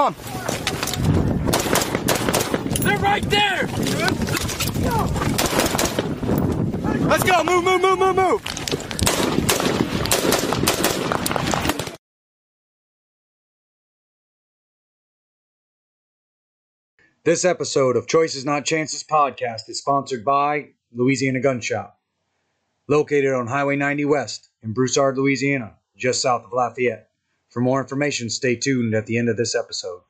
on. They're right there! Let's go. Move, move, move, move, move. This episode of Choices Not Chances podcast is sponsored by Louisiana Gun Shop, located on Highway 90 West in Broussard, Louisiana, just south of Lafayette. For more information, stay tuned at the end of this episode.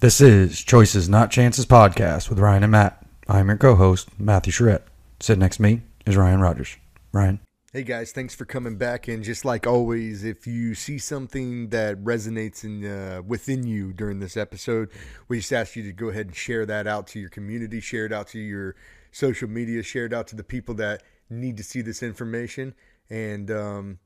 This is Choices Not Chances podcast with Ryan and Matt. I'm your co-host, Matthew Charette. Sitting next to me is Ryan Rogers. Ryan. Hey guys, thanks for coming back. And just like always, if you see something that resonates in uh, within you during this episode, we just ask you to go ahead and share that out to your community, share it out to your social media, share it out to the people that need to see this information, and um,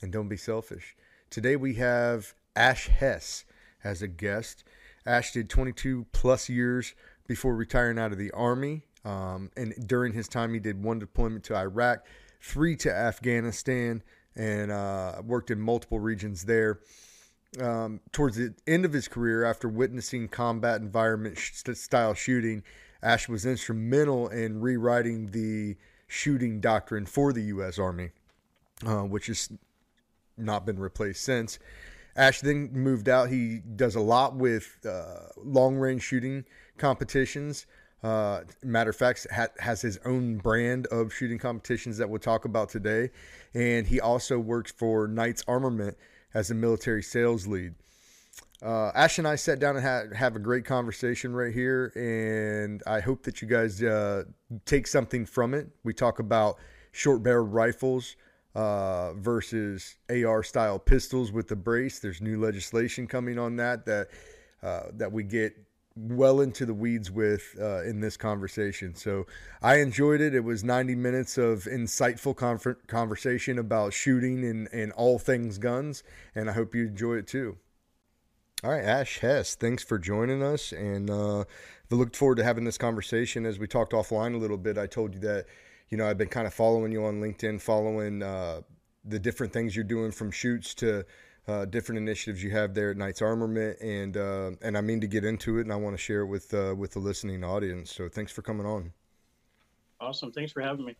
and don't be selfish. Today we have Ash Hess as a guest. Ash did 22 plus years before retiring out of the army. Um, and during his time, he did one deployment to Iraq, three to Afghanistan, and uh, worked in multiple regions there. Um, towards the end of his career, after witnessing combat environment sh- style shooting, Ash was instrumental in rewriting the shooting doctrine for the U.S. Army, uh, which has not been replaced since. Ash then moved out. He does a lot with uh, long range shooting competitions. Uh, matter of fact, ha- has his own brand of shooting competitions that we'll talk about today. And he also works for Knights Armament as a military sales lead. Uh, Ash and I sat down and ha- have a great conversation right here, and I hope that you guys uh, take something from it. We talk about short barrel rifles uh, versus AR style pistols with the brace. There's new legislation coming on that that uh, that we get well into the weeds with uh, in this conversation. So I enjoyed it. It was 90 minutes of insightful conversation about shooting and, and all things guns, and I hope you enjoy it too. All right, Ash Hess, thanks for joining us, and uh, I looked forward to having this conversation. As we talked offline a little bit, I told you that you know I've been kind of following you on LinkedIn, following uh, the different things you're doing from shoots to uh, different initiatives you have there at Knights Armament, and uh, and I mean to get into it, and I want to share it with uh, with the listening audience. So thanks for coming on. Awesome, thanks for having me.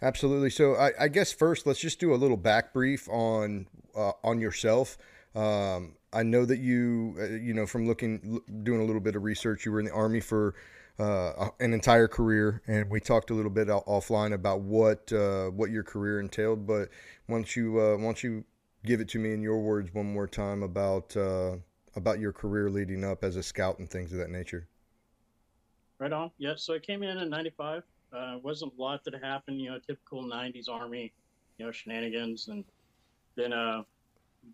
Absolutely. So I, I guess first, let's just do a little back brief on uh, on yourself. Um, I know that you, uh, you know, from looking, doing a little bit of research, you were in the army for uh, an entire career, and we talked a little bit offline about what uh, what your career entailed. But once you uh, once you give it to me in your words one more time about uh, about your career leading up as a scout and things of that nature. Right on. Yeah. So I came in in '95. Uh, wasn't a lot that happened. You know, typical '90s Army, you know, shenanigans, and then uh,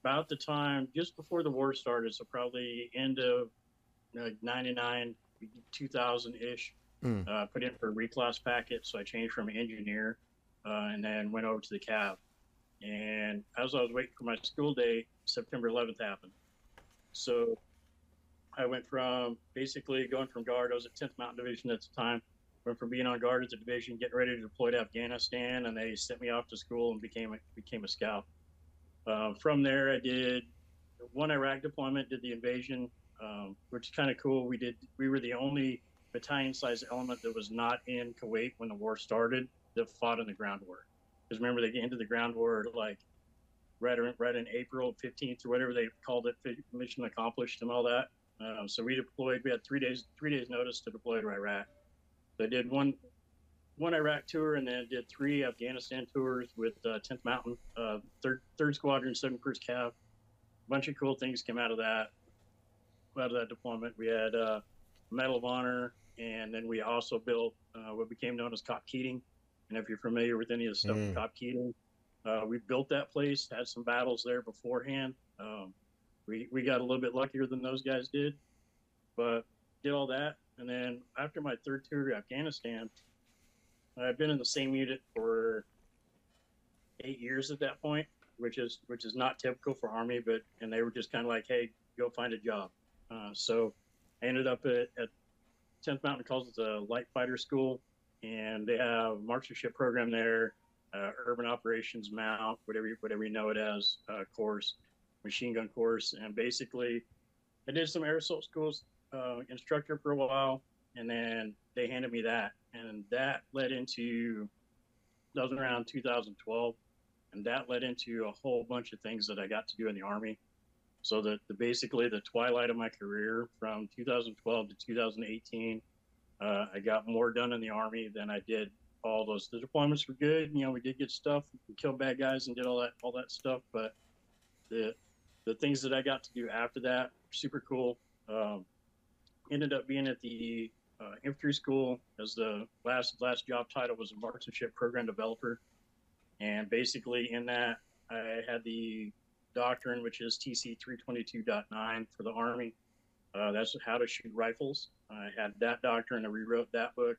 about the time just before the war started, so probably end of '99 two thousand ish. Mm. Uh, put in for a reclass packet, so I changed from engineer, uh, and then went over to the Cav. And as I was waiting for my school day, September 11th happened. So I went from basically going from guard. I was at 10th Mountain Division at the time. Went from being on guard at the division, getting ready to deploy to Afghanistan, and they sent me off to school and became a, became a scout. Uh, from there, I did one Iraq deployment, did the invasion um, which is kind of cool. We did we were the only battalion-sized element that was not in Kuwait when the war started that fought in the ground war. Because remember, they ended the ground war like right, right in April 15th or whatever they called it, mission accomplished and all that. Um, so we deployed. We had three days three days notice to deploy to Iraq. So I did one one Iraq tour and then did three Afghanistan tours with uh, 10th Mountain, uh, third third Squadron, 71st Cav. A bunch of cool things came out of that. Out of that deployment, we had uh, Medal of Honor, and then we also built uh, what became known as Cop Keating, and if you're familiar with any of the stuff mm. Cop Keating, uh, we built that place, had some battles there beforehand. Um, we, we got a little bit luckier than those guys did, but did all that. And then after my third tour to Afghanistan, I've been in the same unit for eight years at that point, which is which is not typical for Army, but and they were just kind of like, hey, go find a job. Uh, so I ended up at, at 10th Mountain calls it the Light Fighter School and they have marksmanship program there, uh, urban operations mount, whatever you, whatever you know it as uh, course. machine gun course, and basically, I did some air assault schools uh, instructor for a while, and then they handed me that, and that led into that was around 2012, and that led into a whole bunch of things that I got to do in the army. So that the basically the twilight of my career from 2012 to 2018, uh, I got more done in the army than I did all those. The deployments were good. You know, we did get stuff, we killed bad guys and did all that all that stuff. But the the things that I got to do after that super cool. Um, ended up being at the uh, infantry school as the last last job title was a marksmanship program developer, and basically in that I had the doctrine, which is TC 322.9 for the Army. Uh, that's how to shoot rifles. I had that doctrine. I rewrote that book.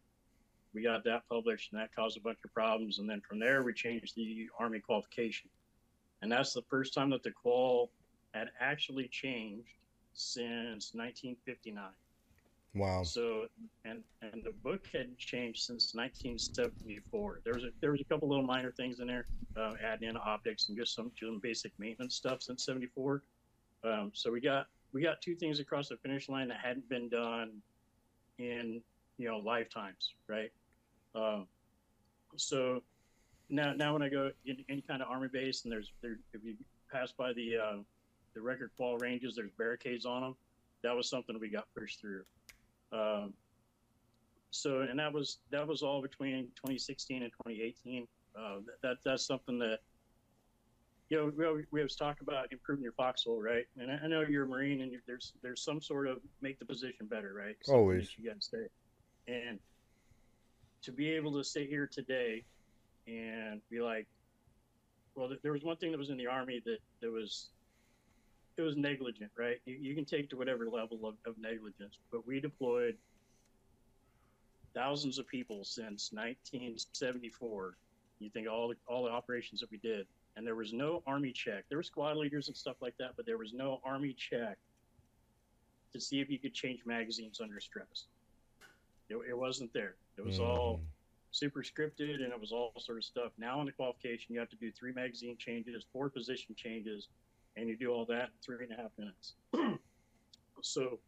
We got that published, and that caused a bunch of problems. And then from there, we changed the Army qualification. And that's the first time that the qual had actually changed since 1959. Wow. So, and and the book had changed since 1974. There was a, there was a couple little minor things in there, uh, adding in optics and just some some basic maintenance stuff since '74. Um, so we got we got two things across the finish line that hadn't been done in you know lifetimes, right? Um, so now now when I go in any kind of army base and there's there if you pass by the uh, the record fall ranges, there's barricades on them. That was something we got pushed through. Um, so, and that was that was all between 2016 and 2018. Uh, that, that that's something that you know we, we always talk about improving your foxhole, right? And I, I know you're a Marine, and there's there's some sort of make the position better, right? Something Always. you got to say. And to be able to sit here today and be like, well, there was one thing that was in the army that that was it was negligent, right? You, you can take to whatever level of, of negligence, but we deployed thousands of people since 1974. You think all the, all the operations that we did, and there was no army check. There were squad leaders and stuff like that, but there was no army check to see if you could change magazines under stress. It, it wasn't there. It was hmm. all super scripted, and it was all sort of stuff. Now in the qualification, you have to do three magazine changes, four position changes, and you do all that in three and a half minutes. so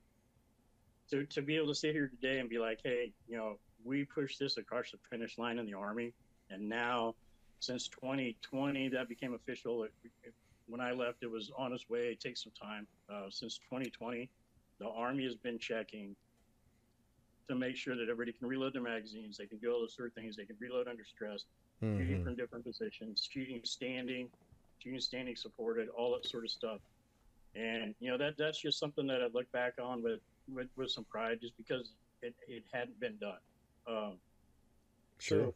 to, to be able to sit here today and be like, hey, you know, we pushed this across the finish line in the Army, and now since 2020 that became official. It, it, when I left, it was on its way. It takes some time. Uh, since 2020, the Army has been checking to make sure that everybody can reload their magazines. They can do all those sort of things. They can reload under stress, shooting Mhm. from different positions, shooting standing, shooting standing supported, all that sort of stuff. And you know that that's just something that I look back on with with, with some pride, just because it, it hadn't been done. Um, Sure. so,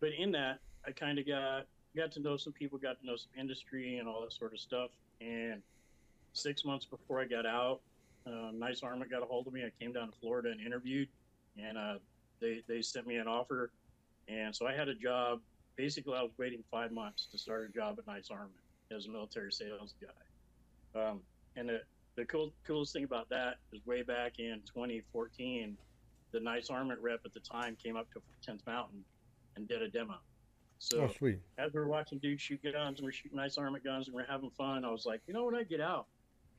but in that, I kind of got got to know some people, got to know some industry and all that sort of stuff. And six months before I got out, uh, Knights Armament got a hold of me. I came down to Florida and interviewed, and uh, they they sent me an offer, and so I had a job. Basically, I was waiting five months to start a job at Knights Armament as a military sales guy. Um, and the the cool coolest thing about that is way back in 2014, the Knights Armament rep at the time came up to 10th Mountain and did a demo. So Oh, sweet. as we were watching dudes shoot guns and we're shooting Knights Armament guns and we're having fun, I was like, you know, when I get out,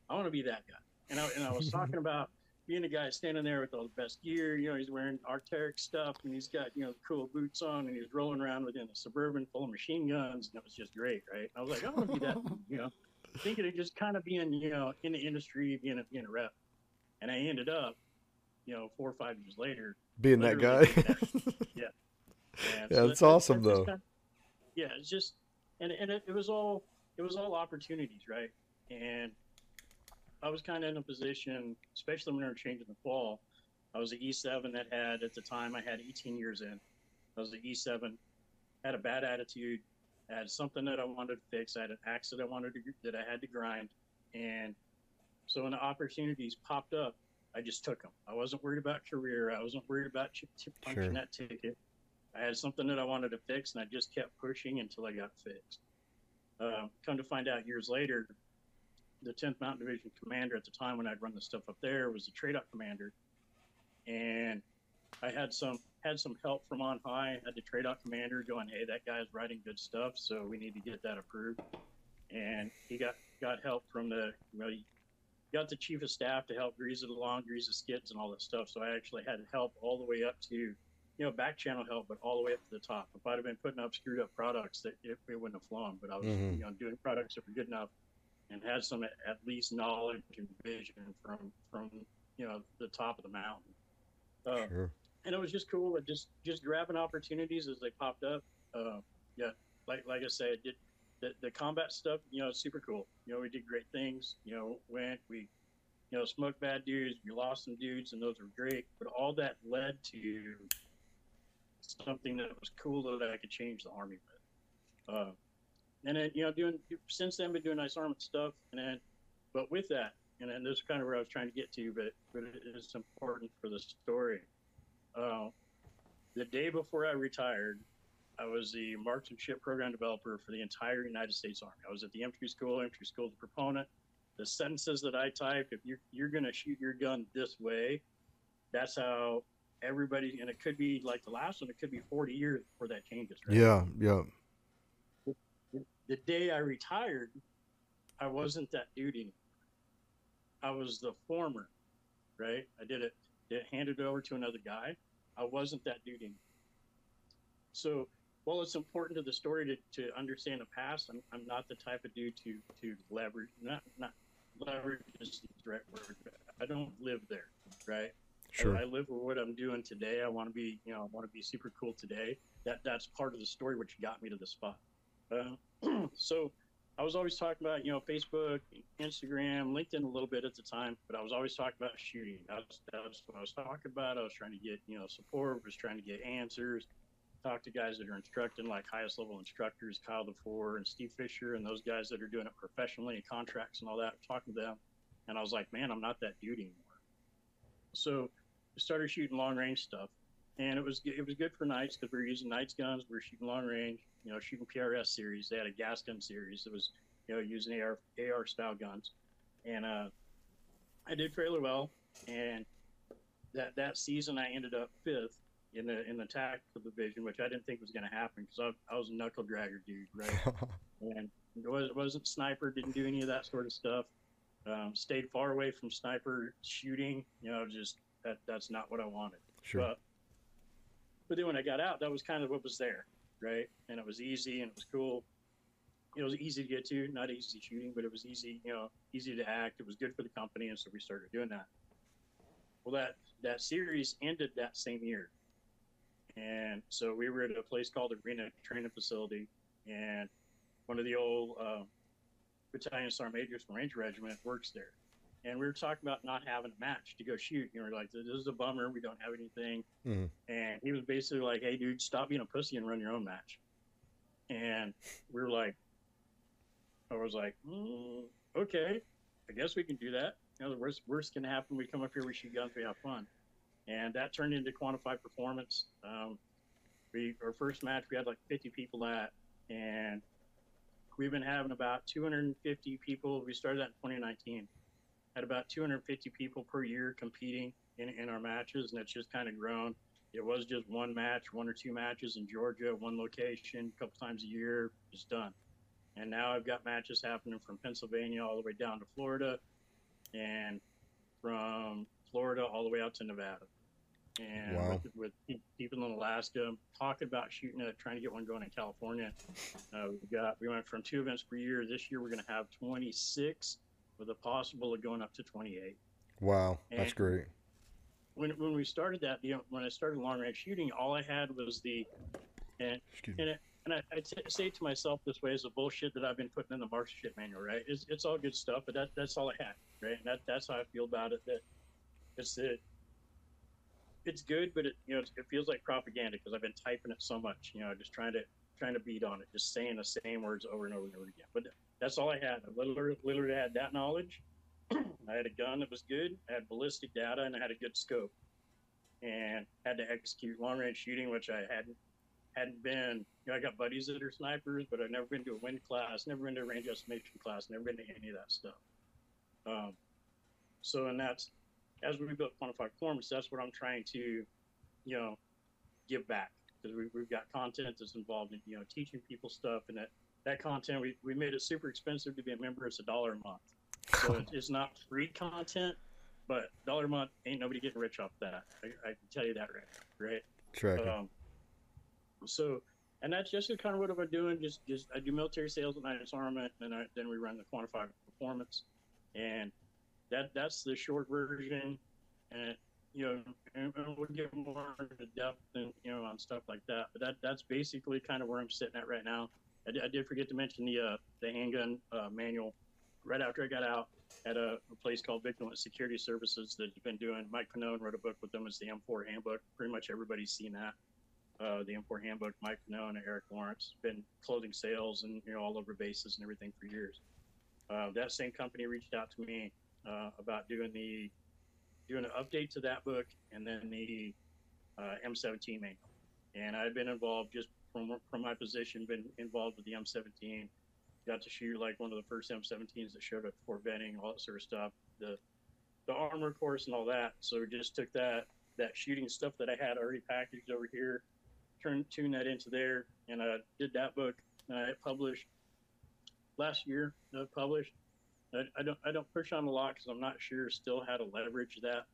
I want to be that guy. And I, and I was talking about being a guy standing there with all the best gear. You know, he's wearing Arc'teryx stuff and he's got, you know, cool boots on and he's rolling around within a Suburban full of machine guns. And it was just great, right? I was like, I want to be that, you know, thinking of just kind of being, you know, in the industry, being a, being a rep. And I ended up, you know, four or five years later, Being that guy. literally Yeah. Yeah, And that's that- awesome, just though. kind of- yeah, it's just, and and it, it was all it was all opportunities, right? And I was kind of in a position, especially when we were changing the fall. I was an E7 that had at the time I had 18 years in. I was an E7, had a bad attitude, had something that I wanted to fix, I had an axe that I wanted to that I had to grind, and so when the opportunities popped up, I just took them. I wasn't worried about career. I wasn't worried about ch- ch- punching Sure. that ticket. I had something that I wanted to fix, and I just kept pushing until I got fixed. Uh, come to find out years later, the 10th Mountain Division commander at the time when I'd run the stuff up there was the TRADOC commander, and I had some had some help from on high. Had the TRADOC commander going, "Hey, that guy's writing good stuff, so we need to get that approved." And he got got help from the you know got the chief of staff to help grease it along, grease the skids and all that stuff. So I actually had help all the way up to you know back channel help, but all the way up to the top. If I'd have been putting up screwed up products, that it, it wouldn't have flown. But I was Mhm. you know doing products that were good enough and had some at least knowledge and vision from from you know the top of the mountain. Uh, Sure. and it was just cool. It just just grabbing opportunities as they popped up. Uh, yeah, like like I said, did the, the combat stuff. You know, super cool. You know, we did great things. You know, went we, you know, smoked bad dudes. We lost some dudes, and those were great. But all that led to something that was cool that I could change the army with. Uh, and then you know, doing since then, been doing Knights Armament stuff, and then, but with that, and then this is kind of where I was trying to get to, but but it is important for the story. Uh, the day before I retired, I was the marksmanship program developer for the entire United States Army. I was at the infantry school, infantry school the proponent. The sentences that I type, if you're you're gonna shoot your gun this way, that's how everybody. And it could be like the last one. It could be 40 years before that changes. Right? Yeah, yeah. The day I retired, I wasn't that dude anymore. I was the former, right? I did it, it handed it over to another guy. I wasn't that dude anymore. So, while it's important to the story to, to understand the past, I'm, I'm not the type of dude to to leverage not not leverage is the right word. I don't live there, right? Sure. I, I live for what I'm doing today. I want to be, you know, I want to be super cool today. That that's part of the story which got me to the spot. Uh, so I was always talking about, you know, Facebook, Instagram, LinkedIn a little bit at the time, but I was always talking about shooting. That was, that was what I was talking about. I was trying to get, you know, support, was trying to get answers, talk to guys that are instructing, like highest level instructors, Kyle Defoor and Steve Fisher, and those guys that are doing it professionally and contracts and all that, talking to them. And I was like, man, I'm not that dude anymore. So I started shooting long range stuff. And it was it was good for Knights because we were using Knights guns. We were shooting long range, you know, shooting PRS series. They had a gas gun series that was, you know, using AR AR style guns, and uh, I did fairly well. And that that season, I ended up fifth in the in the tactical division, which I didn't think was going to happen because I, I was a knuckle dragger dude, right? and it was, wasn't sniper, didn't do any of that sort of stuff. Um, stayed far away from sniper shooting. You know, just that that's not what I wanted. sure. But but then when I got out, that was kind of what was there, right? And it was easy and it was cool. It was easy to get to, not easy shooting, but it was easy, you know, easy to act. It was good for the company, and so we started doing that. Well, that that series ended that same year, and so we were at a place called Arena Training Facility, and one of the old uh, battalion sergeant majors from Ranger Regiment works there, and we were talking about not having a match to go shoot. You know, we're like, this is a bummer. We don't have anything. Mhm. And he was basically like, hey, dude, stop being a pussy and run your own match. And we were like, I was like, mm, okay, I guess we can do that. You know, the worst worst can happen. We come up here, we shoot guns, we have fun, and that turned into quantified performance. Um, we our first match, we had like 50 people at, and we've been having about 250 people. We started that in 2019. Had about 250 people per year competing in, in our matches, and it's just kind of grown. It was just one match, one or two matches in Georgia, one location, a couple times a year, just done. And now I've got matches happening from Pennsylvania all the way down to Florida, and from Florida all the way out to Nevada. And Wow. with, with people in Alaska, talking about shooting it, trying to get one going in California. Uh, we got we went from two events per year. This year we're going to have 26, with a possible of going up to 28 Wow, that's great. when when we started that, you know, when I started long range shooting, all I had was the, and Excuse and, it, and I, I t- say to myself this way is the bullshit that I've been putting in the marksmanship manual, right? It's, it's all good stuff, but that that's all I had, right? And that that's how I feel about it. That it's it, it's good, but it you know it feels like propaganda because I've been typing it so much, you know, just trying to trying to beat on it, just saying the same words over and over and over again. But that's all I had. I literally, literally had that knowledge. I had a gun that was good. I had ballistic data, and I had a good scope, and had to execute long range shooting, which I hadn't hadn't been. You know, I got buddies that are snipers, but I've never been to a wind class, never been to a range estimation class, never been to any of that stuff. Um, so, and that's as we built quantified performance. That's what I'm trying to, you know, give back because we, we've got content that's involved in you know teaching people stuff, and that that content we, we made it super expensive to be a member. It's a dollar a month, so it's, it's not free content, but dollar a month ain't nobody getting rich off that. I, I can tell you that right, right? Tracking. Um, so, and that's just kind of what i'm doing. Just, just I do military sales at Knights Armament, and I, then we run the quantified performance, and that that's the short version. And you know, and, we'll get more into depth and you know on stuff like that. But that that's basically kind of where I'm sitting at right now. I, did- did forget to mention the uh, the handgun uh, manual. Right after I got out at a, a place called Vigilant Security Services that has been doing. Mike Pannone wrote a book with them. It's the M4 Handbook. Pretty much everybody's seen that. Uh, the M4 Handbook. Mike Pannone and Erik Lawrence been clothing sales and you know all over bases and everything for years. Uh, that same company reached out to me uh, about doing the doing an update to that book and then the uh, M17 manual. And I've been involved just from from my position, been involved with the M17. Got to shoot like one of the first M17s that showed up for vetting, all that sort of stuff. The the armorer course and all that. So we just took that that shooting stuff that I had already packaged over here, turned tuned that into there, and I did that book. And I published last year. I published. I, don't I don't push on a lot because I'm not sure still how to leverage that.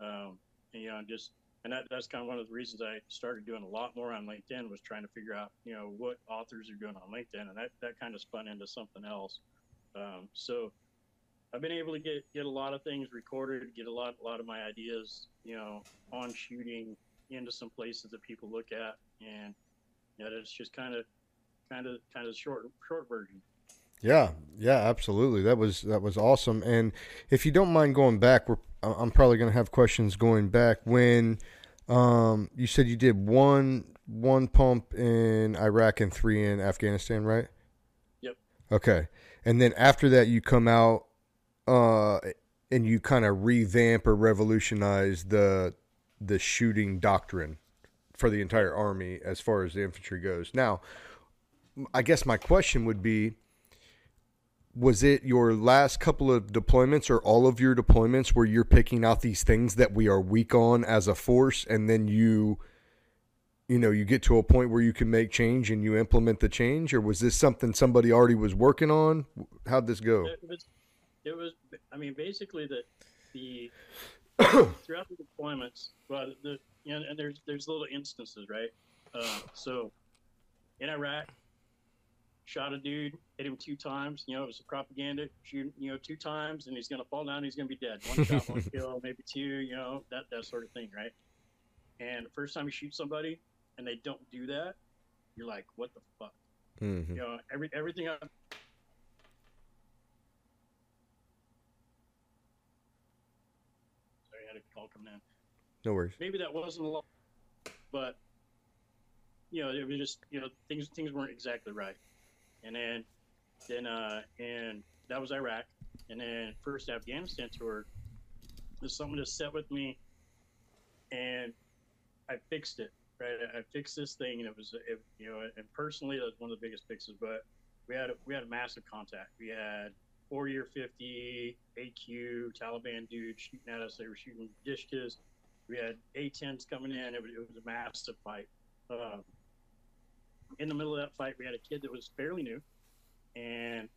Um, and, you know, just and that, that's kind of one of the reasons I started doing a lot more on LinkedIn was trying to figure out you know what authors are doing on LinkedIn, and that that kind of spun into something else. Um, so I've been able to get get a lot of things recorded, get a lot a lot of my ideas you know on shooting into some places that people look at, and you know, it's just kind of kind of kind of short short version. Yeah, yeah, absolutely. That was that was awesome. And if you don't mind going back, we're I'm probably going to have questions going back. When um, you said you did one one pump in Iraq and three in Afghanistan, right? Yep. Okay, and then after that, you come out uh, and you kind of revamp or revolutionize the the shooting doctrine for the entire army as far as the infantry goes. Now, I guess my question would be was it your last couple of deployments or all of your deployments where you're picking out these things that we are weak on as a force and then you you know you get to a point where you can make change and you implement the change or was this something somebody already was working on how'd this go It was, it was. I mean, basically the the throughout the deployments, but the you know, and there's there's little instances, right? Uh, so in Iraq, shot a dude, hit him two times. You know, it was a propaganda. Shoot, you know, two times, and he's gonna fall down. He's gonna be dead. One shot, one kill, maybe two. You know, that that sort of thing, right? And the first time you shoot somebody and they don't do that, you're like, what the fuck? Mhm. You know, every everything I Sorry, I had a call come in. no worries Maybe that wasn't a lot, but you know, it was just you know things things weren't exactly right. And then then uh and that was Iraq. And then first Afghanistan tour, there's someone just sat with me, and I fixed it. Right, I fixed this thing, and it was it, you know, and personally that was one of the biggest fixes. But we had a, we had a massive contact. We had four year 50 AQ Taliban dudes shooting at us. They were shooting dishkas. We had A10s coming in. It was, it was a massive fight. Um, in the middle of that fight, we had a kid that was fairly new, and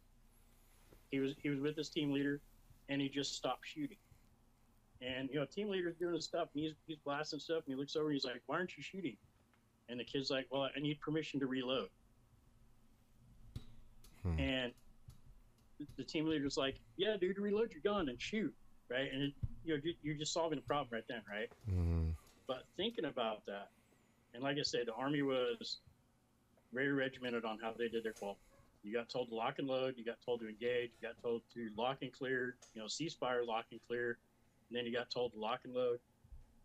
he was he was with his team leader, and he just stopped shooting. And you know, team leader's doing his stuff, and he's he's blasting stuff, and he looks over, and he's like, "Why aren't you shooting?" And the kid's like, "Well, I need permission to reload." Hmm. And the team leader's like, "Yeah, dude, reload your gun and shoot." Right, and it, you know, you- you're just solving a problem right then, right? Mhm. But thinking about that, and like I said, the Army was very regimented on how they did their call. You got told to lock and load. You got told to engage. You got told to lock and clear. You know, ceasefire, lock and clear. And then you got told to lock and load.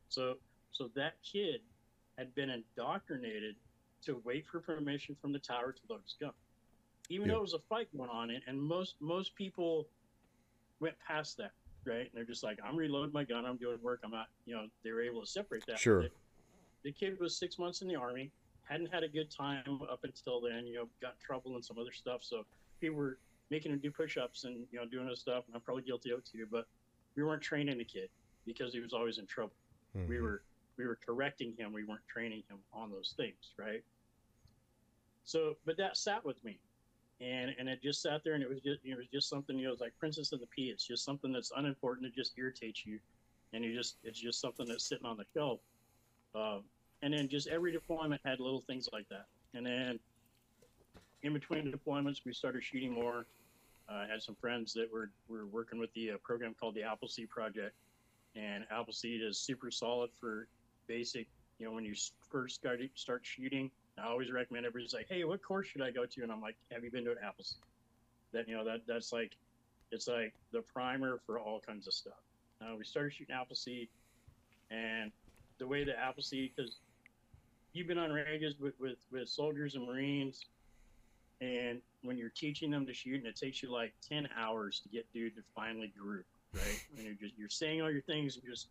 So, so that kid had been indoctrinated to wait for permission from the tower to load his gun, even Yeah. though it was a fight going on. And, and most most people went past that, right? And they're just like, I'm reloading my gun. I'm doing work. I'm not, you know, they were able to separate that. Sure. The, the kid was six months in the army, hadn't had a good time up until then. You know, got in trouble and some other stuff. So people were making him do push-ups and you know doing this stuff. And I'm probably guilty of it too. But we weren't training the kid because he was always in trouble. We Mhm. were we were correcting him. We weren't training him on those things, right? So, but that sat with me, and and it just sat there, and it was just it was just something you know, it was like Princess and the Pea. It's just something that's unimportant. It just irritates you, and you just it's just something that's sitting on the shelf. Uh, and then just every deployment had little things like that. And then in between deployments, we started shooting more. Uh, I had some friends that were, were working with the uh, program called the Appleseed Project. And Appleseed is super solid for basic, you know, when you first start, start shooting. I always recommend everybody's like, hey, what course should I go to? And I'm like, have you been to an Appleseed? That, you know, that that's like, it's like the primer for all kinds of stuff. Uh, we started shooting Appleseed, and the way that Appleseed, because you've been on ranges with, with, with soldiers and Marines, and when you're teaching them to shoot, and it takes you like 10 hours to get dude to finally group, right? and you're just, you're saying all your things and just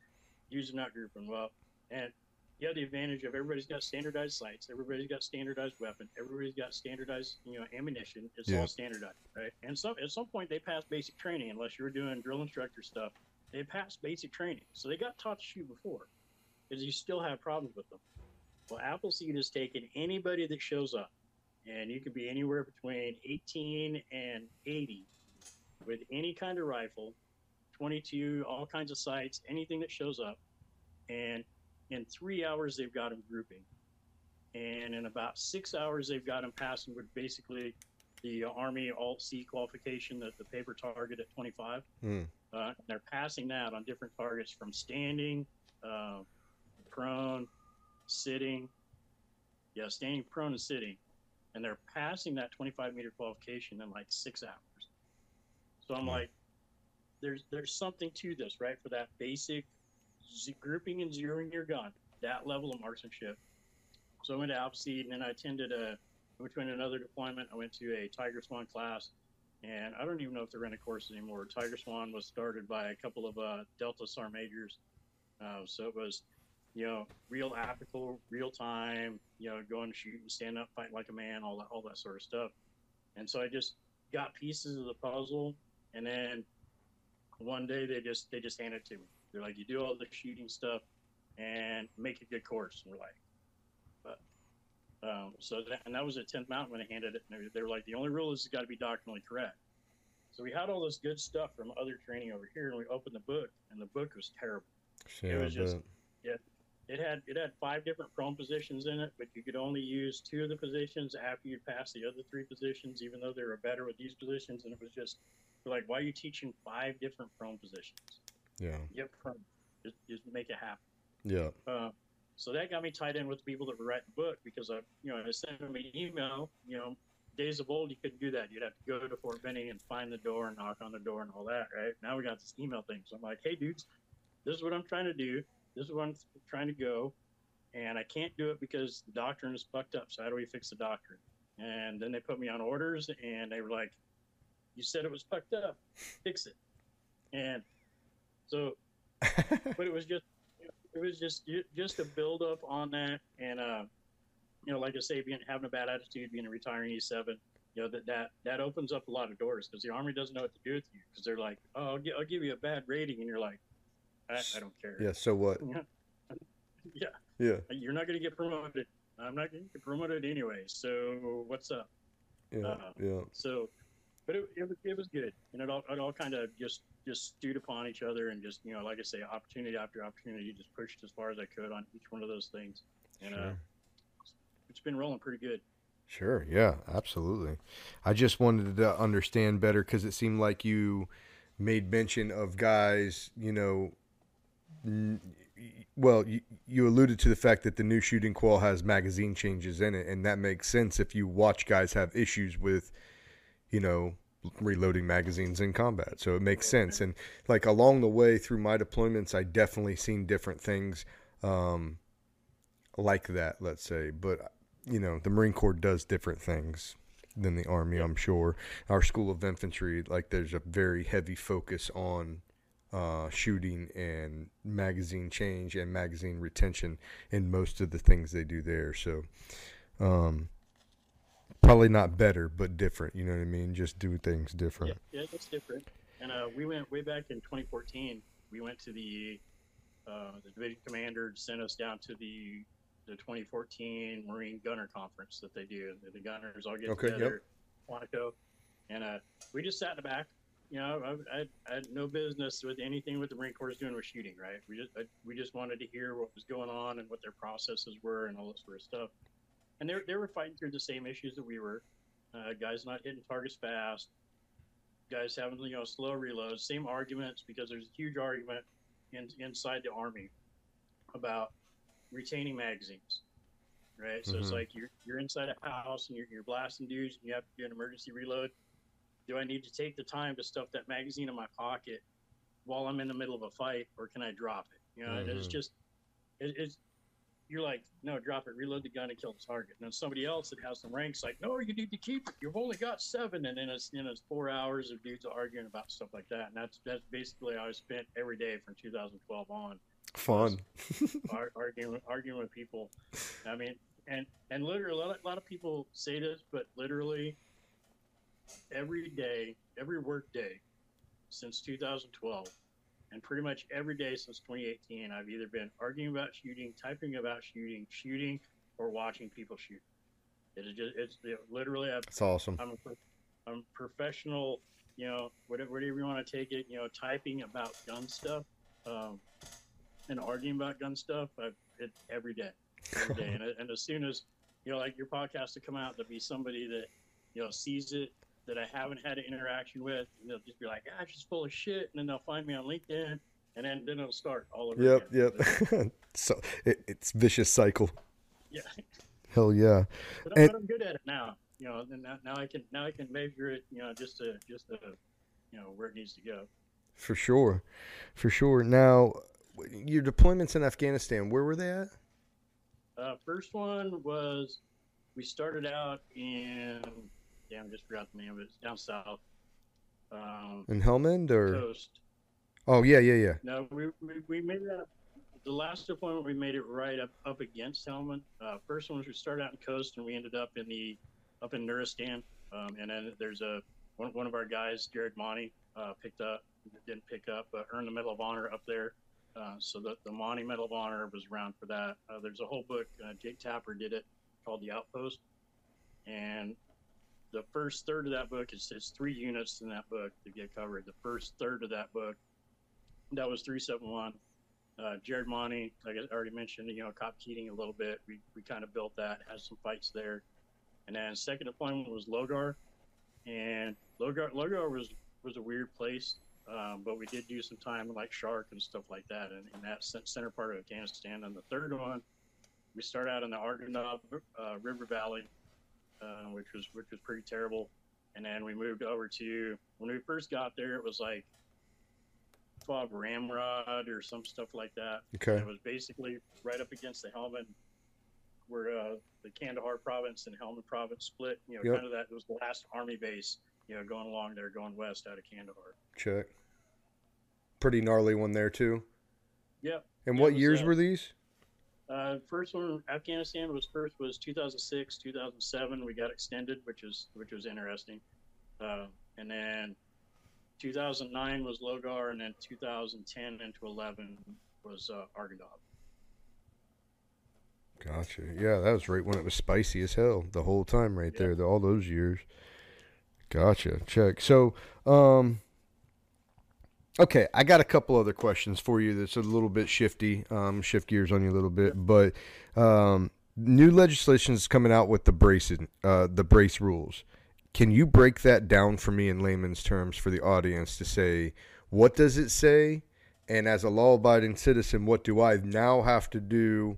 using not grouping. Well, and you have the advantage of everybody's got standardized sights, everybody's got standardized weapon, everybody's got standardized, you know, ammunition. It's Yeah. all standardized, right? And some at some point they pass basic training, unless you're doing drill instructor stuff. They passed basic training, so they got taught to shoot before, because you still have problems with them. Well, Appleseed has taken anybody that shows up, and you can be anywhere between 18 and 80 with any kind of rifle, 22, all kinds of sights, anything that shows up. And in three hours, they've got them grouping. And in about six hours, they've got them passing with basically the Army Alt C qualification, the, the paper target at 25. Hmm. Uh, they're passing that on different targets from standing, uh, prone, sitting. Yeah, standing, prone, and sitting. And they're passing that 25 meter qualification in like six hours. So I'm Hmm. like, there's there's something to this, right? For that basic z- grouping and zeroing your gun, that level of marksmanship. So I went to Appleseed, and then I attended a, I went to another deployment. I went to a TigerSwan class, and I don't even know if they're in a course anymore. TigerSwan was started by a couple of uh, Delta SAR majors. Uh, so it was, you know, real applicable, real time, you know, going shoot and stand up, fight like a man, all that, all that sort of stuff. And so I just got pieces of the puzzle, and then one day they just they just handed it to me. They're like, you do all the shooting stuff and make a good course. And we're like, but um, so that, and that was at 10th Mountain when they handed it. And they, were like, the only rule is it's got to be doctrinally correct. So we had all this good stuff from other training over here, and we opened the book, and the book was terrible. Yeah, was just- bet. It had it had five different prone positions in it, but you could only use two of the positions after you passed the other three positions, even though they were better with these positions. And it was just like, why are you teaching five different prone positions? yeah, Get prone, just, just make it happen. yeah, Uh, so that got me tied in with the people that were writing the book because I, you know, I sent them an email. You know, days of old, you couldn't do that. You'd have to go to Fort Benning and find the door and knock on the door and all that, right? Now we got this email thing. So I'm like, hey, dudes, this is what I'm trying to do. This is what I'm trying to go. And I can't do it because the doctrine is fucked up. So how do we fix the doctrine? And then they put me on orders and they were like, you said it was fucked up. Fix it. And so but it was just it was just just a build up on that and uh you know like i say being having a bad attitude being a retiring e7 you know that that that opens up a lot of doors because the army doesn't know what to do with you because they're like oh I'll, gi- I'll give you a bad rating and you're like i, I don't care yeah. So what? yeah Yeah, you're not going to get promoted i'm not going to get promoted anyway so what's up yeah, Uh, yeah. so but it, it, was, it was good and it all, it all kind of just just stewed upon each other and just you know like i say opportunity after opportunity just pushed as far as i could on each one of those things and uh, Sure. it's been rolling pretty good Sure. Yeah, absolutely. I just wanted to understand better because it seemed like you made mention of guys, you know, n- well, you, you alluded to the fact that the new shooting qual has magazine changes in it, and that makes sense if you watch guys have issues with, you know, reloading magazines in combat. So it makes sense. And like along the way through my deployments, I definitely seen different things um, like that, let's say. But you know, the Marine Corps does different things than the Army, I'm sure. Our School of Infantry, like, there's a very heavy focus on uh, shooting and magazine change and magazine retention in most of the things they do there. So, um, probably not better, but different. You know what I mean? Just do things different. yeah yeah that's different and uh, we went way back in 2014 we went to the uh, the division commander sent us down to the the 2014 marine gunner conference that they do the, the gunners all get Okay, yep. together Quantico, and uh, we just sat in the back. You know, I, I, I had no business with anything with the Marine Corps doing with shooting. Right? We just I, we just wanted to hear what was going on and what their processes were and all this sort of stuff. And they they were fighting through the same issues that we were. Uh, guys not hitting targets fast, guys having you know slow reloads, same arguments because there's a huge argument in, inside the army about retaining magazines, right? So it's Mhm. like you're you're inside a house and you're, you're blasting dudes and you have to do an emergency reload. Do I need to take the time to stuff that magazine in my pocket while I'm in the middle of a fight, or can I drop it? You know, it's Mhm. just it, it's you're like, no, drop it, reload the gun, and kill the target. And then somebody else that has some ranks like, no, you need to keep it. You've only got seven, and then it's you know it's four hours of dudes arguing about stuff like that. And that's that's basically how I spent every day from 2012 on Fun. ar- arguing arguing with people. I mean, and and literally, a lot, a lot of people say this, but literally, every day, every work day, since 2012, and pretty much every day since 2018, I've either been arguing about shooting, typing about shooting, shooting, or watching people shoot. It is just it's it, literally I've That's awesome. I'm a, I'm professional, you know, whatever, whatever you want to take it, you know, typing about gun stuff um, and arguing about gun stuff I, it, every day, every day. and, and as soon as, you know, like your podcast to come out, there'll be somebody that, you know, sees it that I haven't had an interaction with, and they'll just be like, ah, she's full of shit. And then they'll find me on LinkedIn, and then, then it'll start all over Yep, again. yep. so it, it's vicious cycle. Yeah. Hell yeah. But, I'm- And- but I'm good at it now. You know, now, now I can now I can measure it. You know, just to just to, you know, where it needs to go. For sure. For sure. Now, your deployments in Afghanistan, where were they at? Uh, first one was we started out in damn, I just forgot the name of it. It's down south, um, In Helmand or? Khost. Oh, yeah, yeah, yeah. No, we, we, we made that. The last deployment we made it right up up against Helmand. Uh, first one was we started out in Khost and we ended up in the up in Nuristan. Um, and then there's a one, one of our guys, Jared Monti, uh, picked up didn't pick up, but earned the Medal of Honor up there. Uh, so the the Monti Medal of Honor was around for that. Uh, there's a whole book. Uh, Jake Tapper did it called The Outpost, and the first third of that book is it's three units in that book to get covered. The first third of that book that was 371. Uh, Jared Monti, like I already mentioned, you know, Cop Keating a little bit. We, we kind of built that, had some fights there. And then second deployment was Logar. And Logar, Logar was, was a weird place, um, but we did do some time like Shark and stuff like that in, in that center part of Afghanistan. And the third one, we start out in the Arghandab uh, River Valley, uh, which was which was pretty terrible. And then we moved over to when we first got there, it was like FOB Ramrod or some stuff like that. Okay. It was basically right up against the Helmand, where uh, the Kandahar province and Helmand province split. You know, Yep. kind of that it was the last army base. You know, going along there, going west out of Kandahar. Check. Pretty gnarly one there, too. Yep. And what was, years uh, were these? Uh, first one, Afghanistan was first was 2006, 2007. We got extended, which is which was interesting. Uh, and then 2009 was Logar, and then 2010 into 11 was uh, Arghandab. Gotcha. Yeah, that was right when it was spicy as hell the whole time right Yeah. there, the, all those years. Gotcha. Check. So, um, okay, I got a couple other questions for you that's a little bit shifty, um, shift gears on you a little bit, but um, new legislation is coming out with the bracing, uh, the brace rules. Can you break that down for me in layman's terms for the audience to say what does it say, and as a law-abiding citizen, what do I now have to do?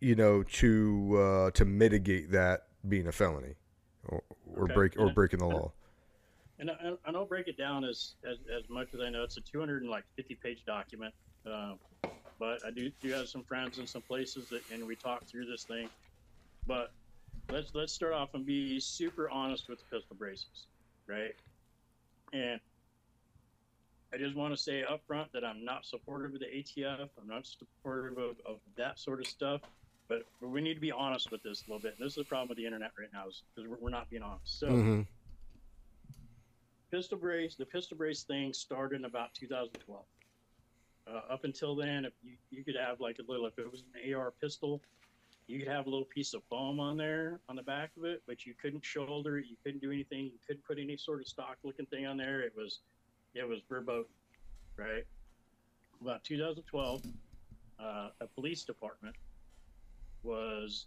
you know, to uh, to mitigate that being a felony or, or Okay. break or breaking the law. And I, and I'll break it down as, as as much as I know. It's a 250 page document, uh, but I do do have some friends in some places that, and we talk through this thing. But let's let's start off and be super honest with the pistol braces, right? And I just want to say up front that I'm not supportive of the ATF. I'm not supportive of, of that sort of stuff. But, but we need to be honest with this a little bit. And this is the problem with the internet right now is because we're, we're not being honest. So hmm pistol brace the pistol brace thing started in about 2012 uh, up until then if you, you could have like a little if it was an ar pistol you could have a little piece of foam on there on the back of it, but you couldn't shoulder it. You couldn't do anything. You couldn't put any sort of stock looking thing on there. It was, it was verboten, right? About 2012, uh, a police department was,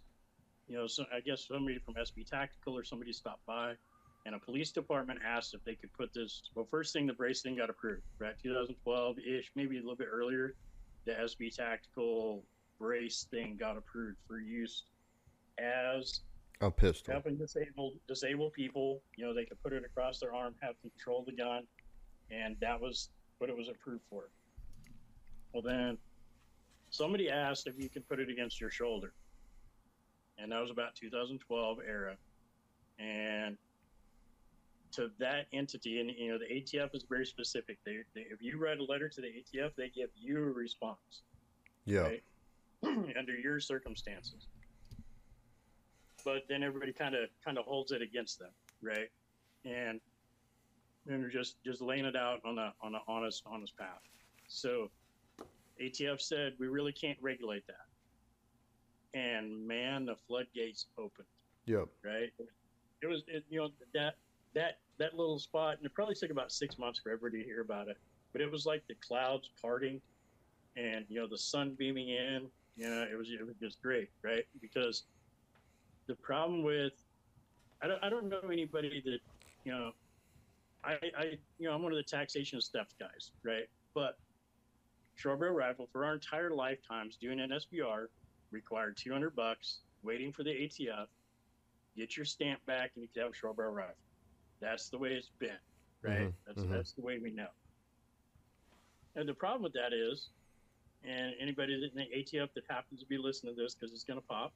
you know, so I guess somebody from SB Tactical or somebody stopped by, and a police department asked if they could put this. Well, first thing, the brace thing got approved, right? 2012 ish, maybe a little bit earlier. The SB Tactical brace thing got approved for use as A pistol. helping disabled disabled people. You know, they could put it across their arm, have control of the gun, and that was what it was approved for. Well, then somebody asked if you could put it against your shoulder, and that was about 2012 era, and to that entity, and you know, the ATF is very specific. They, they if you write a letter to the ATF, they give you a response Yeah. right? under your circumstances. But then everybody kind of kind of holds it against them, right? And and just just laying it out on a on a honest honest path. So ATF said we really can't regulate that. And man, the floodgates opened Yep. right? It was, it, you know, that that that little spot, and it probably took about six months for everybody to hear about it. But it was like the clouds parting, and you know, the sun beaming in. You know, it was it was just great, right? Because the problem with, I don't I don't know anybody that, you know, I I you know I'm one of the taxation steps guys, right? But barrel rifle for our entire lifetimes doing an SBR required 200 bucks, waiting for the ATF get your stamp back and you can have a barrel rifle. That's the way it's been, right? Mhm, That's mhm. that's the way we know. And the problem with that is, and anybody that in the ATF that happens to be listening to this because it's going to pop,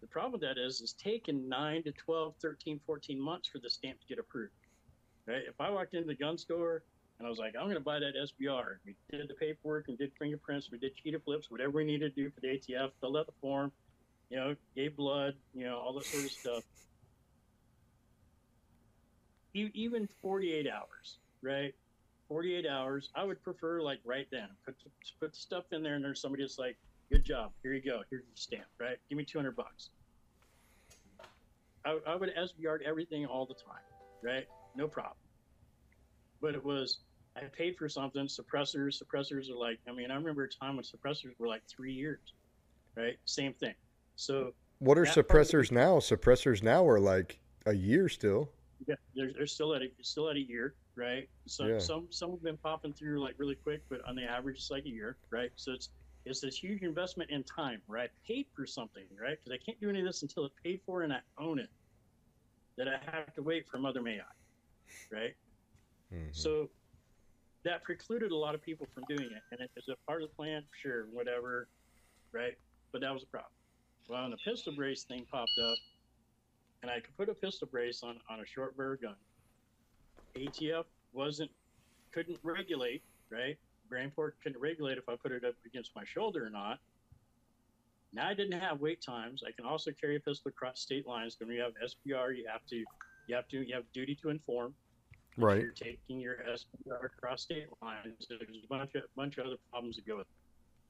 the problem with that is it's taken 9 to 12, 13, 14 months for the stamp to get approved. Right? If I walked into the gun store and I was like, I'm going to buy that SBR, we did the paperwork and did fingerprints, we did cheetah flips, whatever we needed to do for the ATF, filled out the form, you know, gave blood, you know, all that sort of stuff. Even 48 hours, right? 48 hours. I would prefer like right then. Put put stuff in there, and there's somebody that's like, "Good job. Here you go. Here's your stamp. Right? Give me 200 bucks." I, I would SBR everything all the time, right? No problem. But it was I paid for something. Suppressors, suppressors are like. I mean, I remember a time when suppressors were like three years, right? Same thing. So What are suppressors now? Suppressors now are like a year still. Yeah, they're, they're still at a still at a year, right? So Yeah. some some have been popping through like really quick, but on the average it's like a year, right? So it's it's this huge investment in time, right? I paid for something, right? Because I can't do any of this until it's paid for and I own it. That I have to wait for Mother May I, right? Mhm. So that precluded a lot of people from doing it. And it it is a part of the plan, sure, whatever, right? But that was a problem. Well, when the pistol brace thing popped up, and I could put a pistol brace on, on a short barrel gun, ATF wasn't, couldn't regulate, right? Grand Brainport couldn't regulate if I put it up against my shoulder or not. Now I didn't have wait times. I can also carry a pistol across state lines. When you have SPR, you have to, you have to, you have duty to inform Right. You're taking your SPR across state lines. There's a bunch of bunch of other problems that go with it.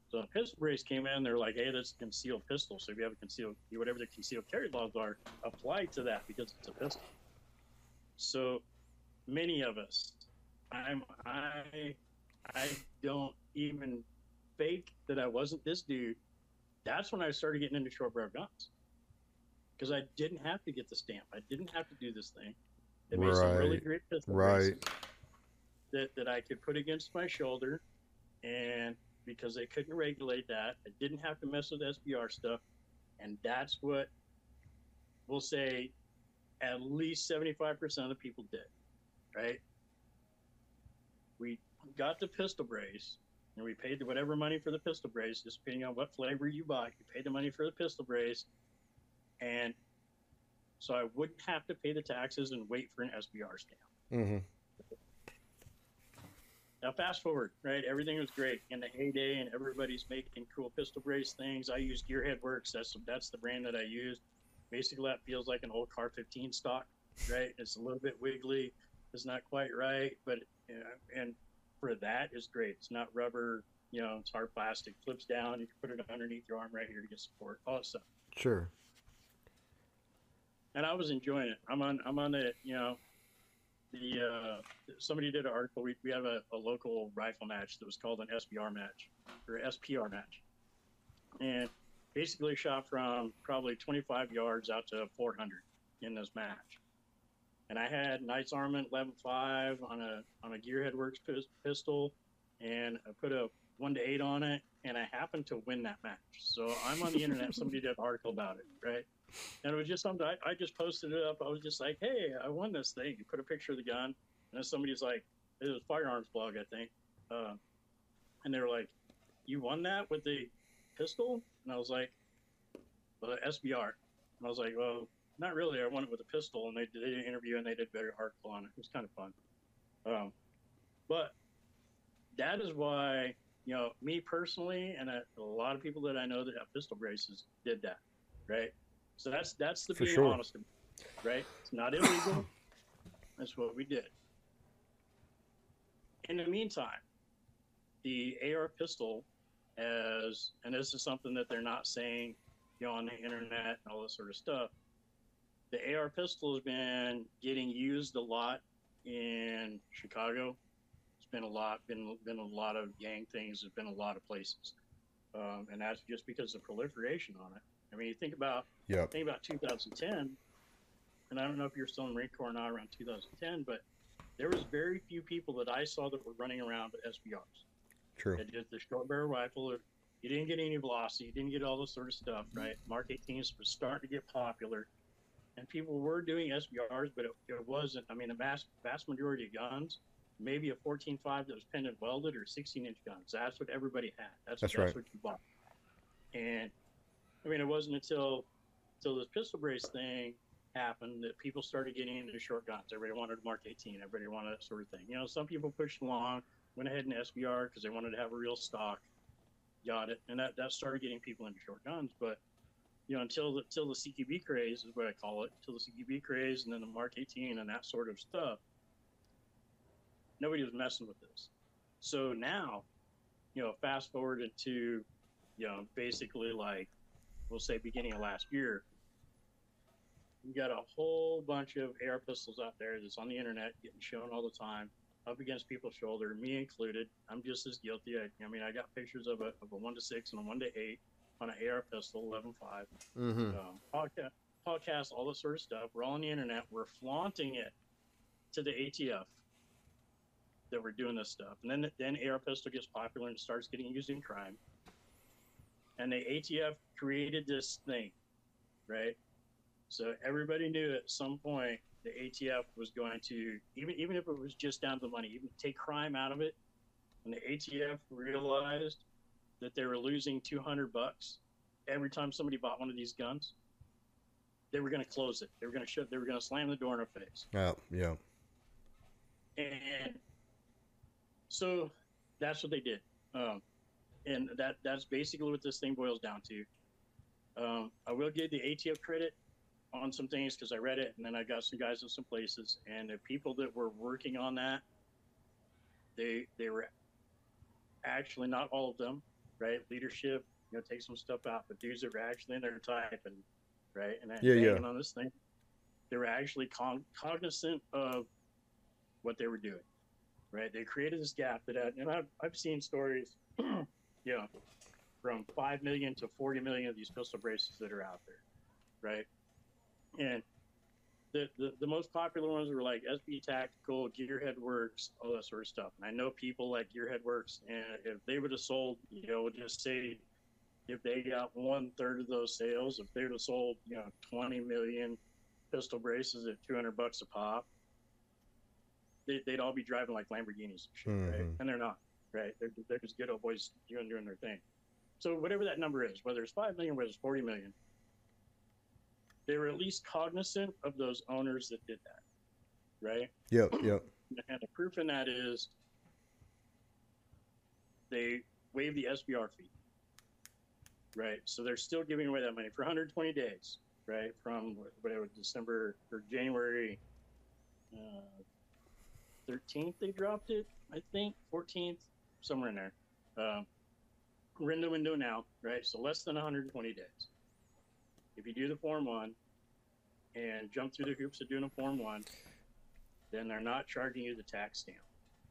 So pistol brace came in. They're like, "Hey, that's a concealed pistol. So if you have a concealed, whatever the concealed carry laws are, apply to that because it's a pistol." So many of us, I'm I I don't even fake that I wasn't this dude. That's when I started getting into short barrel guns because I didn't have to get the stamp. I didn't have to do this thing. It made some really great pistol Right. that, that I could put against my shoulder, and because they couldn't regulate that, I didn't have to mess with SBR stuff, and that's what we'll say at least 75% of the people did, right? We got the pistol brace, and we paid whatever money for the pistol brace, just depending on what flavor you bought. You paid the money for the pistol brace, and so I wouldn't have to pay the taxes and wait for an SBR stamp. hmm Now, fast forward, right? Everything was great in the heyday, and everybody's making cool pistol brace things. I use Gearhead Works. That's that's the brand that I used. Basically, that feels like an old Car 15 stock, right? It's a little bit wiggly. It's not quite right, but you know, and for that is great. It's not rubber, you know. It's hard plastic. Flips down. You can put it underneath your arm right here to get support. All that stuff. Sure. And I was enjoying it. I'm on. I'm on the. You know, the uh, somebody did an article. We we have a, a local rifle match that was called an SBR match or SPR match, and basically shot from probably 25 yards out to 400 in this match. And I had Knight's Armament 11.5 on a on a Gearhead Works pistol, and I put a one to eight on it, and I happened to win that match. So I'm on the internet. Somebody did an article about it, right? And it was just something I, I just posted it up. I was just like, hey, I won this thing. You put a picture of the gun, and then somebody's like, it was firearms blog, I think, uh, and they were like, you won that with the pistol? And I was like, well, SBR. And I was like, well, not really. I won it with a pistol, and they did an interview and they did a better article on it. It was kind of fun. Um, but that is why, you know, me personally, and a, a, lot of people that I know that have pistol braces did that, right? So that's that's the For being sure. honest, right? It's not illegal. that's what we did. In the meantime, the AR pistol, as and this is something that they're not saying, you know, on the internet and all this sort of stuff the AR pistol has been getting used a lot in Chicago. It's been a lot, been been a lot of gang things. There's been a lot of places, um, and that's just because of proliferation on it. I mean, you think about yep. think about 2010, and I don't know if you're still in Marine Corps or not around 2010, but there was very few people that I saw that were running around with SBRs. True. They did the short barrel rifle. You didn't get any velocity. You didn't get all this sort of stuff, mm-hmm. right? Mark 18s was starting to get popular and people were doing SBRs, but it, it wasn't. I mean, the vast vast majority of guns, maybe a 14.5 that was pendant welded or 16 inch guns. That's what everybody had. That's, that's, that's right. what you bought. And I mean, it wasn't until until this pistol brace thing happened that people started getting into short guns. Everybody wanted to Mark 18. Everybody wanted that sort of thing. You know, some people pushed along, went ahead and SBR because they wanted to have a real stock. Got it, and that that started getting people into short guns, but you know, until the, until the CQB craze is what I call it, until the CQB craze and then the Mark 18 and that sort of stuff, nobody was messing with this. So now, you know, fast forward into, you know, basically like, we'll say beginning of last year, you got a whole bunch of AR pistols out there that's on the internet getting shown all the time up against people's shoulder, me included. I'm just as guilty. I, I mean, I got pictures of a, of a one to six and a one to eight on an AR pistol, 11.5. Mm-hmm. Um, podcast, podcast, all this sort of stuff. We're all on the internet. We're flaunting it to the ATF that we're doing this stuff. And then, then AR pistol gets popular and starts getting used in crime. And the ATF created this thing, right? So everybody knew at some point the ATF was going to, even even if it was just down to the money, even take crime out of it. And the ATF realized that they were losing 200 bucks every time somebody bought one of these guns, they were going to close it. They were going to shut. They were going to slam the door in our face. Yeah, yeah. And so that's what they did, um, and that that's basically what this thing boils down to. Um, I will give the ATF credit on some things because I read it, and then I got some guys in some places, and the people that were working on that, they they were actually not all of them, right? Leadership, you know, take some stuff out, but dudes that were actually in there typing, right? And yeah, yeah. on this thing, they were actually con- cognizant of what they were doing, right? They created this gap that, and I've, I've seen stories, you know, from 5 million to 40 million of these pistol braces that are out there, right? And the, the, the most popular ones were like SB Tactical, Gearhead Works, all that sort of stuff. And I know people like Gearhead Works, and if they would have sold, you know, just say if they got one third of those sales, if they would have sold, you know, 20 million pistol braces at 200 bucks a pop, they, would all be driving like Lamborghinis and shit, mm-hmm. right? And they're not, right? They're, they're just good old boys doing, doing their thing. So whatever that number is, whether it's 5 million, whether it's 40 million, they were at least cognizant of those owners that did that, right? Yep, yep. And the proof in that is they waived the SBR fee, right? So they're still giving away that money for 120 days, right? From whatever December or January uh, 13th, they dropped it, I think, 14th, somewhere in there. Um, we're in the window now, right? So less than 120 days if you do the Form 1 and jump through the hoops of doing a Form 1, then they're not charging you the tax stamp.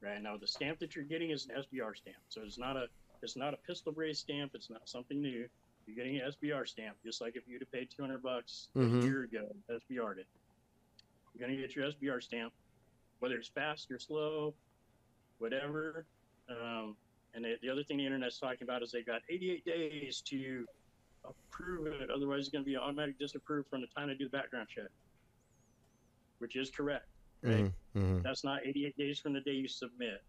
Right now, the stamp that you're getting is an SBR stamp, so it's not a it's not a pistol brace stamp. It's not something new. You're getting an SBR stamp, just like if you'd have paid 200 bucks Mhm. a year ago, SBR'd it. You're gonna get your SBR stamp, whether it's fast or slow, whatever. Um, and the, the other thing the internet's talking about is they've got 88 days to approve it. Otherwise, it's going to be automatic disapproved from the time they do the background check, which is correct. Right? Mhm. That's not 88 days from the day you submit.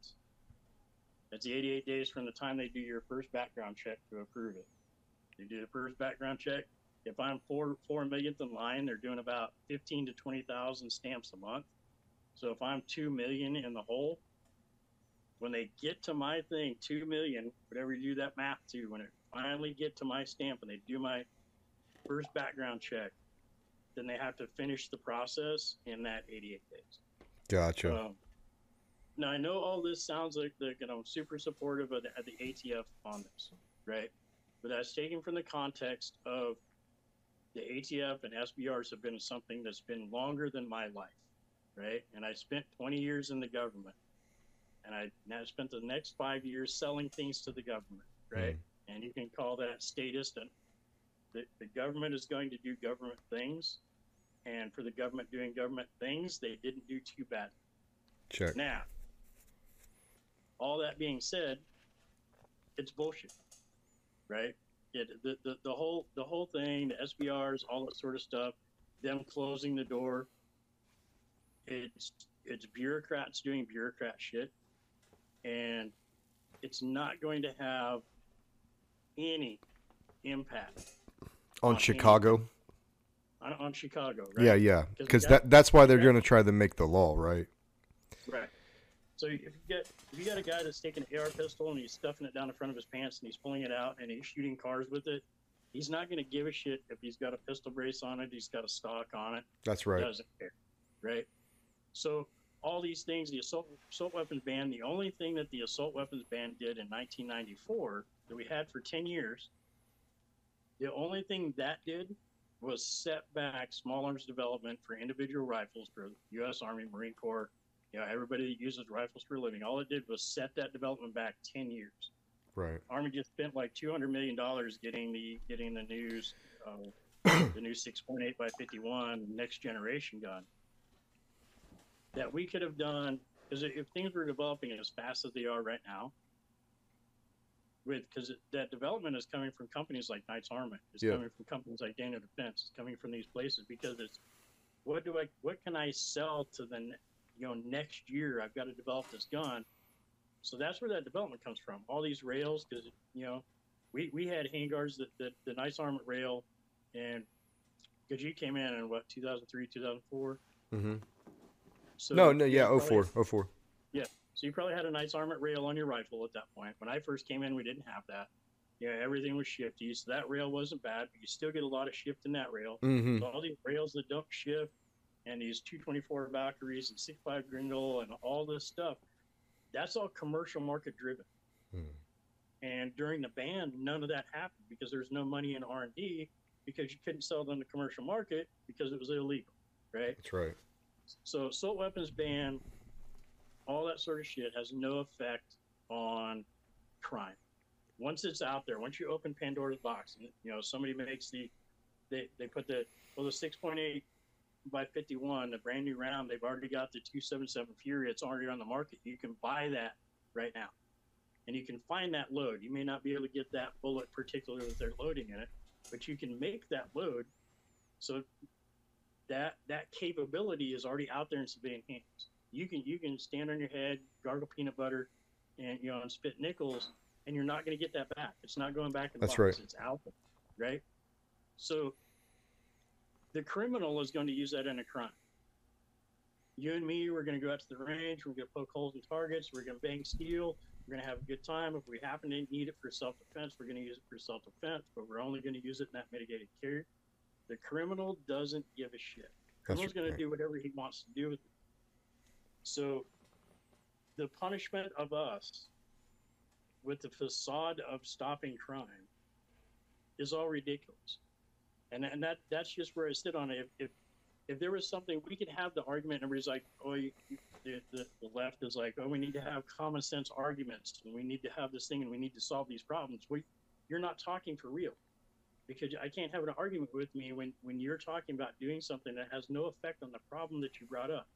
It's the 88 days from the time they do your first background check to approve it. They do the first background check. If I'm four four millionth in line, they're doing about 15 to 20,000 stamps a month. So if I'm two million in the hole, when they get to my thing, two million, whatever you do that math to, when it finally get to my stamp and they do my first background check, then they have to finish the process in that 88 days. Gotcha. Um, now I know all this sounds like the you know super supportive of the, of the ATF on this, right? But that's taken from the context of the ATF and SBRs have been something that's been longer than my life, right? And I spent 20 years in the government, and I now spent the next five years selling things to the government, right? And you can call that statist. And the, the government is going to do government things, and for the government doing government things, they didn't do too bad. Sure. Now, all that being said, it's bullshit, right? It, the, the, the whole the whole thing, the SBRs, all that sort of stuff, them closing the door. It's it's bureaucrats doing bureaucrat shit, and it's not going to have any impact On on Chicago. on, on Chicago, right? Yeah, yeah. 'Cause Because that- that that's why they're going to try to make the law, right? Right. So if you get if you got a guy that's taking an AR pistol and he's stuffing it down the front of his pants and he's pulling it out and he's shooting cars with it, he's not going to give a shit if he's got a pistol brace on it, he's got a stock on it, That's he right. doesn't care, right? So all these things, the assault assault weapons ban, the only thing that the assault weapons ban did in 1994 that we had for 10 years, the only thing that did was set back small arms development for individual rifles for U.S. Army, Marine Corps, you know, everybody that uses rifles for a living. All it did was set that development back 10 years. Right. Army just spent like 200 million dollars getting the getting the news, uh, the new 6.8 by 51 next generation gun. That we could have done because if things were developing as fast as they are right now, with because that development is coming from companies like Knights Armament, it's Yeah. coming from companies like Daniel Defense, it's coming from these places because it's what do I what can I sell to the you know next year I've got to develop this gun, so that's where that development comes from. All these rails because you know we we had handguards that, that the Knights Armament rail and because you came in in what 2003 2004 hmm so no, no, yeah, oh four, oh four. so you probably had a Knights Armament rail on your rifle at that point. When I first came in, we didn't have that. Yeah, everything was shifty, so that rail wasn't bad, but you still get a lot of shift in that rail. Mm-hmm. So all these rails that don't shift, and these 224 Valkyries and 65 Grendel and all this stuff, that's all commercial market driven. Mm. And during the ban, none of that happened because there's no money in R and D because you couldn't sell them to commercial market because it was illegal, right? That's right. So assault weapons ban, all that sort of shit has no effect on crime. Once it's out there, once you open Pandora's box, and you know somebody makes the, they they put the well the six point eight by fifty one, the brand new round. They've already got the two seven seven Fury. It's already on the market. You can buy that right now, and you can find that load. You may not be able to get that bullet particular that they're loading in it, but you can make that load. So that that capability is already out there in civilian hands. You can you can stand on your head, gargle peanut butter, and you know and spit nickels, and you're not going to get that back. It's not going back in the That's box. right. It's out there, right? So the criminal is going to use that in a crime. You and me, we're going to go out to the range. We're going to poke holes in targets. We're going to bang steel. We're going to have a good time. If we happen to need it for self-defense, we're going to use it for self-defense. But we're only going to use it in that mitigated. The criminal doesn't give a shit. That's Criminal's going to do whatever he wants to do with it. So, the punishment of us, with the facade of stopping crime, is all ridiculous. and and that that's just where I sit on it. If if, if there was something we could have the argument, and everybody's like, oh, you, you, the, the the left is like, oh, we need to have common sense arguments, and we need to have this thing, and we need to solve these problems. We, you're not talking for real, because I can't have an argument with me when when you're talking about doing something that has no effect on the problem that you brought up.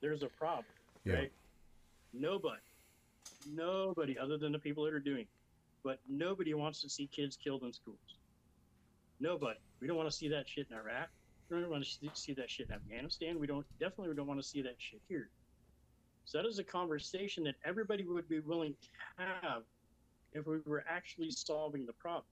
There's a problem, Yeah. right? Nobody, nobody other than the people that are doing, it, but nobody wants to see kids killed in schools. Nobody. We don't want to see that shit in Iraq. We don't want to see that shit in Afghanistan. We don't definitely we don't want to see that shit here. So that is a conversation that everybody would be willing to have if we were actually solving the problem,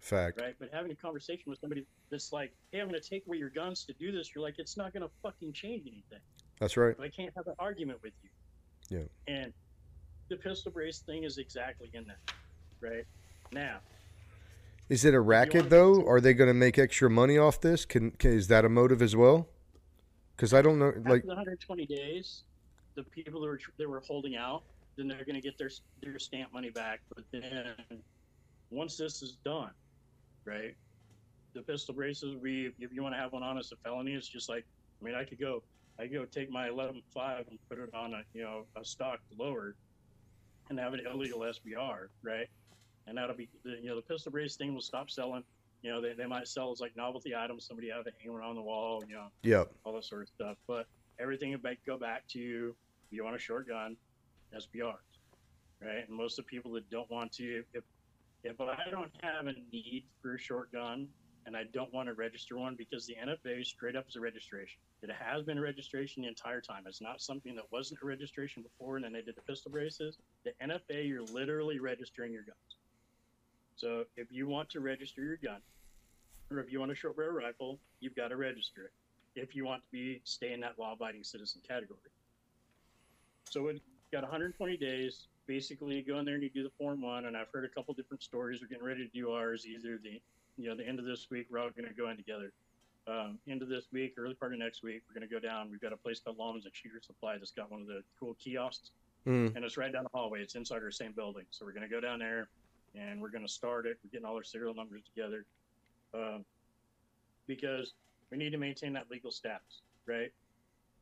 Fact. right? But having a conversation with somebody that's like, "Hey, I'm going to take away your guns to do this," you're like, "It's not going to fucking change anything." That's right. So I can't have an argument with you. Yeah. And the pistol brace thing is exactly in that, right? Now, Is it a racket though? Are they going to make extra money off this? Can, can is that a motive as well? Because I don't know. after Like, the 120 days, the people that were that were holding out, then they're going to get their their stamp money back. But then, once this is done, right, the pistol braces, we if you want to have one on as a felony, it's just like I mean, I could go, I could go take my 11.5 and put it on a you know a stock lower, and have an illegal SBR, right, and that'll be the, you know the pistol brace thing will stop selling. You know, they, they might sell as like novelty items. Somebody have it hanging on the wall. You know, yep. all that sort of stuff. But everything would go back to you want a short gun, SBRs, right? And most of the people that don't want to, if if I don't have a need for a short gun and I don't want to register one because the NFA straight up is a registration. It has been a registration the entire time. It's not something that wasn't a registration before and then they did the pistol braces. The NFA, you're literally registering your guns. So if you want to register your gun, or if you want a short barrel rifle, you've got to register it if you want to be stay in that law-abiding citizen category. So it got 120 days. Basically, you go in there and you do the form one. And I've heard a couple different stories. We're getting ready to do ours. Either the you know the end of this week, we're all going to go in together. Um, end of this week, early part of next week, we're going to go down. We've got a place called Lawman's and Shooter Supply that's got one of the cool kiosks, Mm. and it's right down the hallway. It's inside our same building. So we're going to go down there, and we're going to start it. We're getting all our serial numbers together, um, because we need to maintain that legal status, right?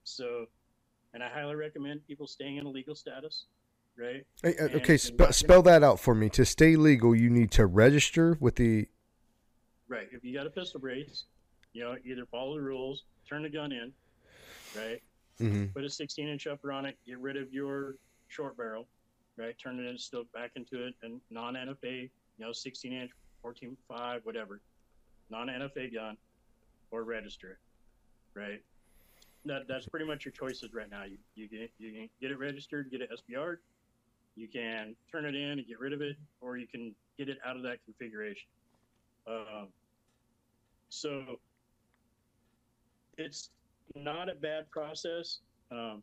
So, and I highly recommend people staying in a legal status, right? Hey, uh, okay, spe- spell that out for me. To stay legal, you need to register with the. Right. If you got a pistol brace, you know, either follow the rules, turn the gun in, right? Mhm. Put a 16 inch upper on it, get rid of your short barrel, right? Turn it in, still back into it, and non NFA, you know, 16 inch, 14.5, whatever, non NFA gun, or register it, right? That, that's pretty much your choices right now. You, you, can, you get it registered, get it SBR, you can turn it in and get rid of it, or you can get it out of that configuration. Um, so it's not a bad process um,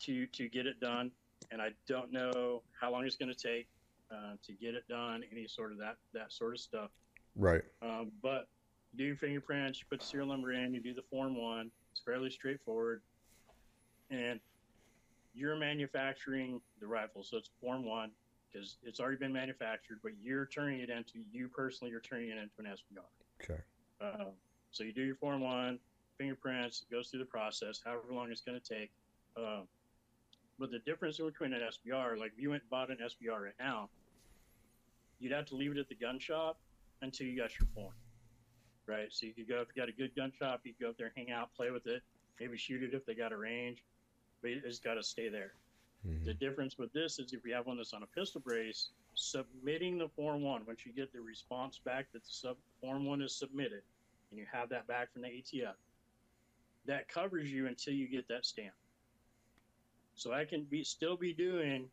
to to get it done, and I don't know how long it's going to take uh, to get it done. Any sort of that that sort of stuff. Right. Um, but do your fingerprints, you put the serial number in, you do the form one. It's fairly straightforward, and you're manufacturing the rifle, so it's form one because it's already been manufactured, but you're turning it into you personally. You're turning it into an SBR. Okay. Um, so you do your form one, fingerprints, it goes through the process, however long it's going to take. Um, but the difference between an SBR, like if you went and bought an SBR right now, you'd have to leave it at the gun shop until you got your form, right? So you could go if you got a good gun shop, you could go up there, hang out, play with it, maybe shoot it if they got a range, but it's got to stay there. Mhm. The difference with this is if you have one that's on a pistol brace, submitting the form one, once you get the response back that the sub form one is submitted, and you have that back from the ATF, that covers you until you get that stamp. So I can be still be doing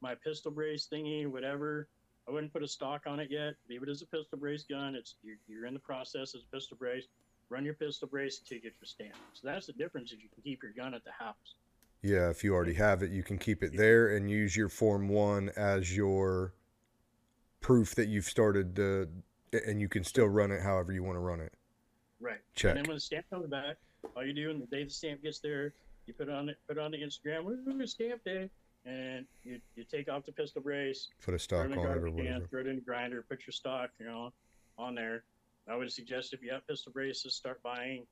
my pistol brace thingy, whatever. I wouldn't put a stock on it yet. Leave it as a pistol brace gun. It's you're, you're in the process as a pistol brace. Run your pistol brace until you get your stamp. So that's the difference. Is you can keep your gun at the house. Yeah, if you already have it, you can keep it there and use your Form 1 as your proof that you've started, the, and you can still run it however you want to run it. Right. Check. And then when the stamp comes back, all you do, and the day the stamp gets there, you put it on it, put it on the Instagram. Woo, stamp day, and you, you take off the pistol brace, Put a stock on it or can, whatever. throw it in the grinder, put your stock, you know, on there, I would suggest if you have pistol braces, start buying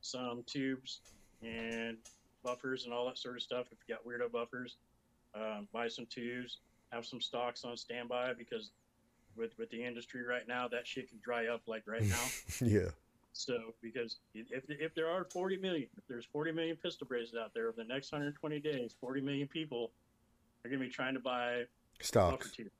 some tubes and buffers and all that sort of stuff. If you got weirdo buffers, um, buy some tubes, have some stocks on standby because with with the industry right now, that shit can dry up like right now. yeah. So because if if there are 40 million, if there's 40 million pistol braces out there over the next 120 days, 40 million people are going to be trying to buy buffer Stocks tubes,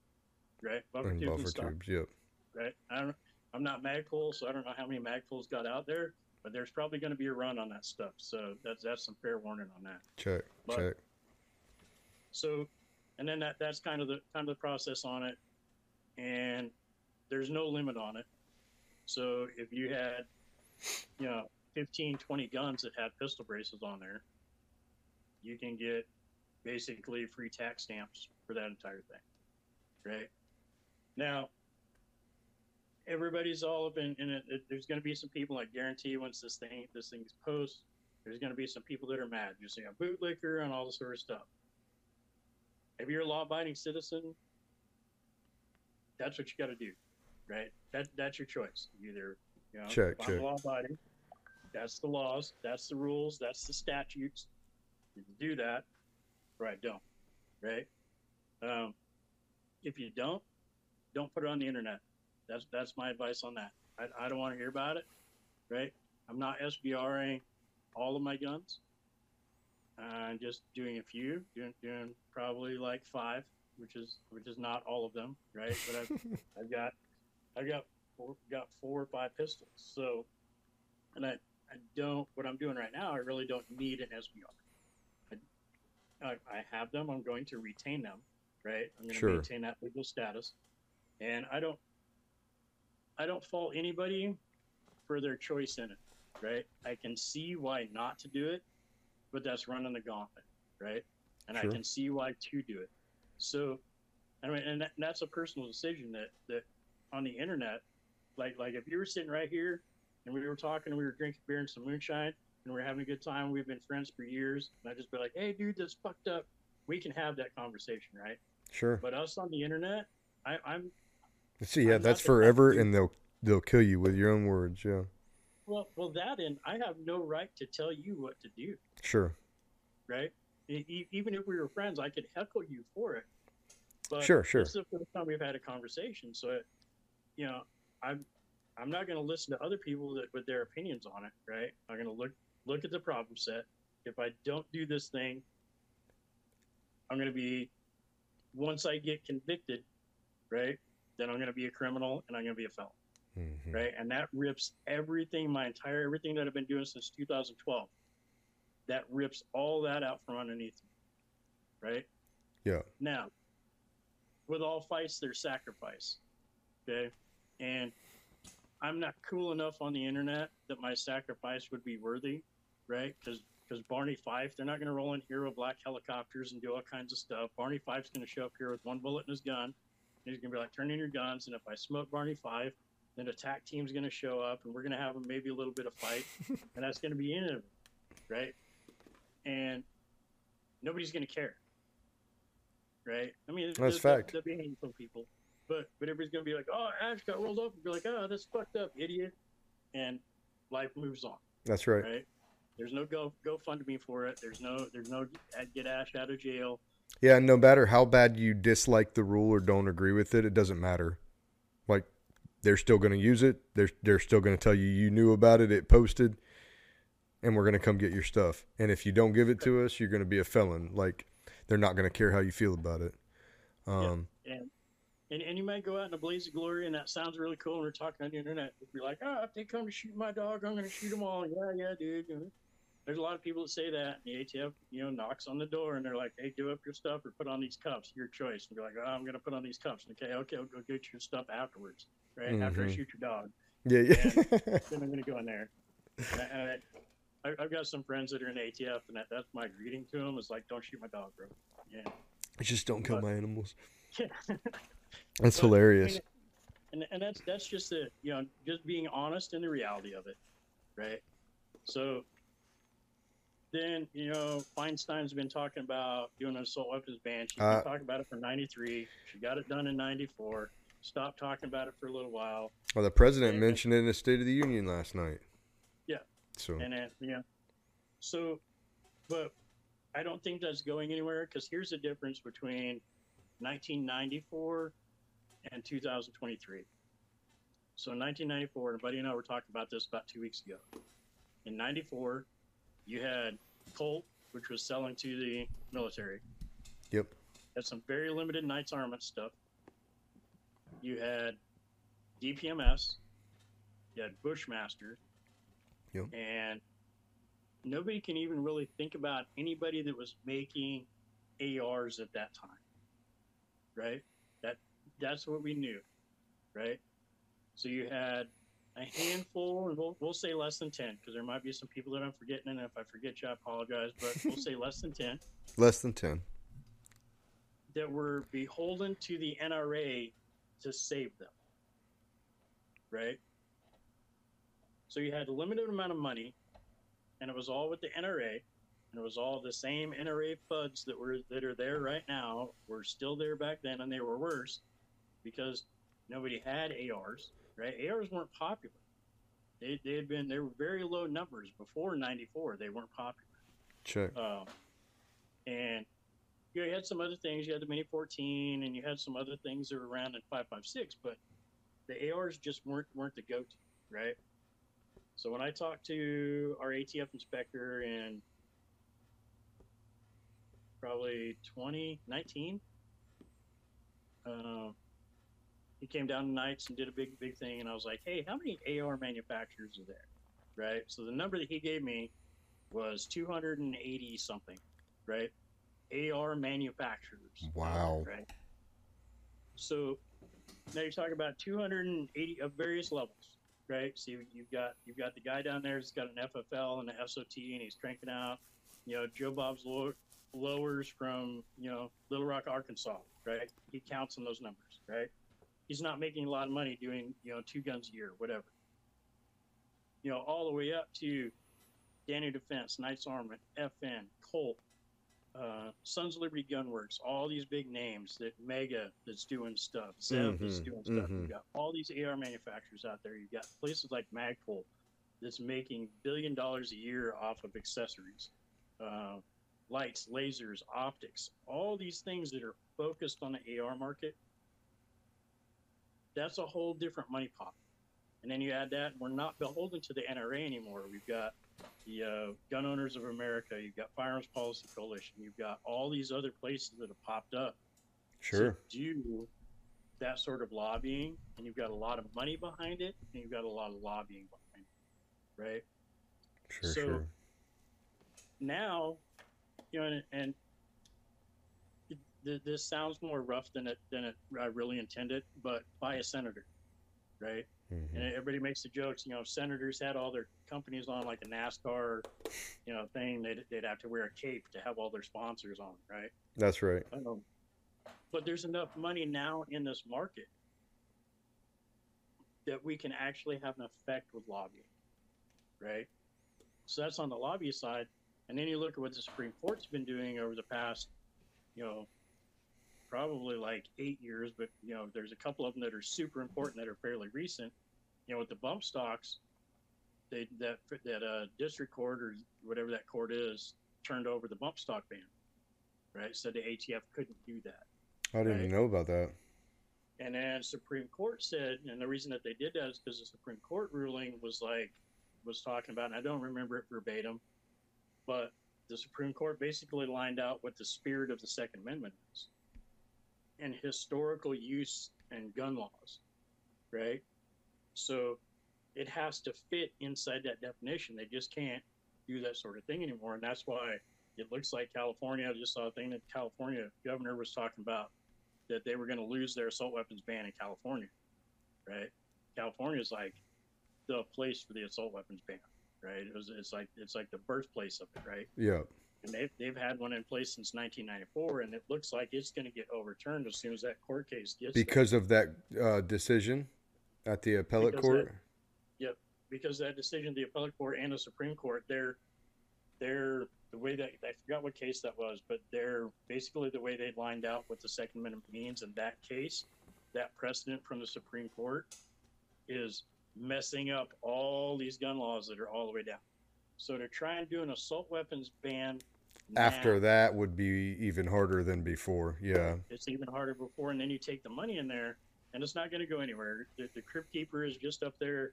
right? Buffer and tubes buffer and tubes. Yep. right? I don't. I'm not Magpul, so I don't know how many Magpuls got out there, but there's probably going to be a run on that stuff. So that's that's some fair warning on that. Check. But- check. So, and then that that's kind of the kind of the process on it, and there's no limit on it. So if you had, you know, 15, 20 guns that had pistol braces on there, you can get basically free tax stamps for that entire thing, right? Now, everybody's all up in, in it. it- There's going to be some people I guarantee once this thing this thing's post, there's going to be some people that are mad. You see a bootlicker and all this sort of stuff if you're a law-abiding citizen, that's what you got to do, right? That that's your choice. Either you know, Check, check. Law-abiding. That's the laws. That's the rules. That's the statutes. You can do that, or I don't, right? Um, if you don't, don't put it on the internet. That's that's my advice on that. I, I don't want to hear about it, right? I'm not SBRing all of my guns. I'm just doing a few, doing, doing probably like five, which is which is not all of them, right? But I've, I've got I've got four, got four or five pistols. So, and I I don't what I'm doing right now. I really don't need an SBR. I, I, I have them. I'm going to retain them, right? I'm going to Sure. maintain that legal status, and I don't I don't fault anybody for their choice in it, right? I can see why not to do it, but that's running the gauntlet, right? And Sure. I can see why to do it. So, I mean, and that, and that's a personal decision that that on the internet, like like if you were sitting right here and we were talking and we were drinking beer and some moonshine and we are having a good time, we've been friends for years, and I just be like, hey, dude, that's fucked up. We can have that conversation, right? Sure. But us on the internet, I, I'm See, yeah, I'm that's forever, and they'll they'll kill you with your own words. Yeah. well, well, that and I have no right to tell you what to do. Sure. right? E- even if we were friends, I could heckle you for it. But Sure, sure. This is the first time we've had a conversation, so it, you know, I'm I'm not going to listen to other people that with their opinions on it, right? I'm going to look look at the problem set. If I don't do this thing, I'm going to be once I get convicted, right? Then I'm going to be a criminal and I'm going to be a felon Mhm. right? And that rips everything, my entire everything that I've been doing since 2012. That rips all that out from underneath me, right? Yeah. Now, with all fights, there's sacrifice, okay? And I'm not cool enough on the internet that my sacrifice would be worthy, right? Because because Barney Fife, they're not going to roll in here with black helicopters and do all kinds of stuff. Barney Fife's going to show up here with one bullet in his gun. He's going to be like, turn in your guns. And if I smoke Barney Fife, then attack team's going to show up and we're going to have maybe a little bit of fight. and that's going to be in it, right? And nobody's going to care, right? I mean, That's fact. There'll be handful people, but but everybody's going to be like, oh, Ash got rolled up, and be like, oh, that's fucked up, idiot, and life moves on, That's right. right? There's no go GoFundMe for it. There's no there's no get Ash out of jail. Yeah, no matter how bad you dislike the rule or don't agree with it, it doesn't matter. Like they're still going to use it. They're they're still going to tell you you knew about it. It posted, and we're going to come get your stuff. And if you don't give it to us, you're going to be a felon. Like they're not going to care how you feel about it. Um, and and, and you might go out in a blaze of glory, and that sounds really cool. And we're talking on the internet. You're like, oh, if they come to shoot my dog, I'm going to shoot them all. Yeah, yeah, dude. There's a lot of people that say that. And the ATF, you know, knocks on the door, and they're like, hey, give up your stuff or put on these cuffs. Your choice. And you're like, oh, I'm going to put on these cuffs. Okay, okay, I'll go get your stuff afterwards, right? After I Mhm. shoot your dog. yeah, yeah. then I'm going to go in there. And I, I, I- I've got some friends that are in ATF, and that, that's my greeting to them is like, don't shoot my dog, bro. Yeah. I just don't kill But- my animals. Yeah. That's But, I hilarious. mean, and and that's that's just the you know just being honest in the reality of it, right? So then you know Feinstein's been talking about doing an assault weapons ban. She's Uh, been talking about it for '93. She got it done in '94. stopped talking about it for a little while, Well, the president And- mentioned it in the State of the Union last night. Yeah. So and then yeah. So, but I don't think that's going anywhere because here's the difference between 1994 and 2023. So in 1994, and Buddy and I were talking about this about two weeks ago. In '94, you had Colt, which was selling to the military. Yep. Had some very limited Knights Armament stuff. You had DPMS. You had Bushmaster. Yep. And nobody can even really think about anybody that was making ARs at that time. Right? That that's what we knew. Right? So you had a handful, and we'll, we'll say less than 10, because there might be some people that I'm forgetting, and if I forget you, I apologize, but we'll say less than 10 less than ten. that were beholden to the NRA to save them. Right? So you had a limited amount of money, and it was all with the NRA, and it was all the same NRA FUDs that were that are there right now were still there back then, and they were worse because nobody had ARs. Right? ARs weren't popular. They, they had been they were very low numbers before '94. They weren't popular. Sure. Um, and you, know, you had some other things. You had the Mini 14, and you had some other things that were around in 556, but the ARs just weren't weren't the go-to, right? So when I talked to our ATF inspector in probably 2019, uh, he came down to Knights and did a big big thing, and I was like, "Hey, how many AR manufacturers are there?" Right. So the number that he gave me was 280 something, right? AR manufacturers. Wow. Right. So now you're talking about 280 of various levels, right? So you, you've got you've got the guy down there that's got an FFL and an SOT, and he's cranking out, you know, Joe Bob's low, lowers from you know Little Rock, Arkansas, right? He counts on those numbers, right? He's not making a lot of money doing you know two guns a year, whatever. You know, all the way up to Daniel Defense, Knights Armament, FN, Colt, uh, Sons of Liberty Gunworks, all these big names that Mega that's doing stuff, Zev that's Mhm, doing stuff. mhm. You've got all these AR manufacturers out there. You've got places like Magpul that's making billion dollars a year off of accessories, uh, lights, lasers, optics, all these things that are focused on the AR market. That's a whole different money pot. And then you add that, and we're not beholden to the NRA anymore. We've got the uh, Gun Owners of America, you've got Firearms Policy Coalition, you've got all these other places that have popped up Sure. to do that sort of lobbying, and you've got a lot of money behind it, and you've got a lot of lobbying behind it, right? Sure. so- sure. Now, you know, and, and th- this sounds more rough than it than it I really intended, but by a senator, right? Mhm. And everybody makes the jokes, you know, senators had all their companies on like a NASCAR, you know, thing, they'd, they'd have to wear a cape to have all their sponsors on, right? That's right. Um, but there's enough money now in this market that we can actually have an effect with lobbying, right? So that's on the lobby side. And then you look at what the Supreme Court's been doing over the past, you know, probably like eight years, but, you know, there's a couple of them that are super important that are fairly recent. You know, with the bump stocks, they, that, that uh, district court or whatever that court is turned over the bump stock ban right? Said the ATF couldn't do that. I didn't even Right. know about that. And then Supreme Court said, and the reason that they did that is because the Supreme Court ruling was like, was talking about, and I don't remember it verbatim, but the Supreme Court basically lined out what the spirit of the Second Amendment is and historical use and gun laws, right? So it has to fit inside that definition. They just can't do that sort of thing anymore. And that's why it looks like California, I just saw a thing that California governor was talking about that they were going to lose their assault weapons ban in California, right? California is like the place for the assault weapons ban, right? It was, it's like it's like the birthplace of it, right? Yeah. And they've they've had one in place since 1994, and it looks like it's going to get overturned as soon as that court case gets there. Because of that uh, decision at the appellate Because court. because that decision, the appellate court and the Supreme Court, they're they're the way that I forgot what case that was, but they're basically the way they lined out what the Second Amendment means in that case that precedent from the Supreme Court is messing up all these gun laws that are all the way down. So to try and do an assault weapons ban After that would be even harder than before. Yeah. it's even harder before, and then you take the money in there, and it's not going to go anywhere. The, the crypt keeper is just up there;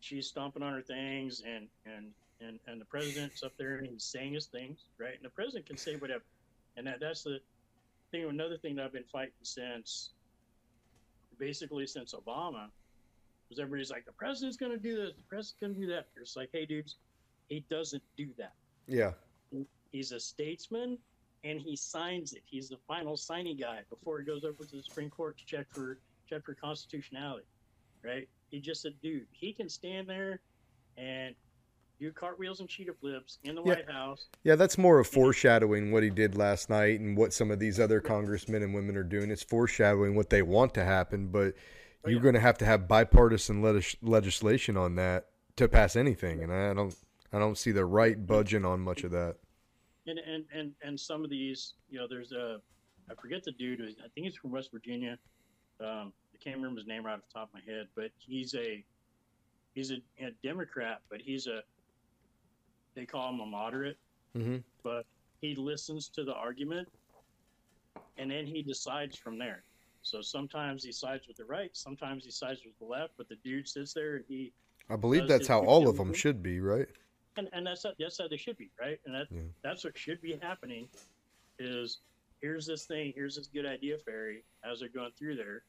she's stomping on her things, and and and and the president's up there and he's saying his things, right? And the president can say whatever, and that that's the thing. Another thing that I've been fighting since, basically since Obama, was everybody's like, the president's going to do this, the president's going to do that. It's like, hey, dudes, he doesn't do that Yeah. He's a statesman and he signs it. He's the final signing guy before he goes over to the Supreme Court to check for check for constitutionality. Right? He's just a dude. He can stand there and do cartwheels and cheetah flips in the Yeah. White House. Yeah, that's more of foreshadowing what he did last night and what some of these other congressmen and women are doing. It's foreshadowing what they want to happen, but Oh, you're yeah. going to have to have bipartisan legis- legislation on that to pass anything, and I don't, I don't see the right budging on much of that. And and and and some of these, you know, there's a I forget the dude. I think he's from West Virginia. Um, I can't remember his name right off the top of my head, but he's a he's a, a Democrat, but he's a they call him a moderate. hmm but he listens to the argument and then he decides from there. So sometimes he sides with the right, sometimes he sides with the left, but the dude sits there and he I believe that's how all of them should be, right? And, and that's that's how they should be, right? And that Yeah. that's what should be happening is here's this thing, here's this good idea fairy as they're going through there.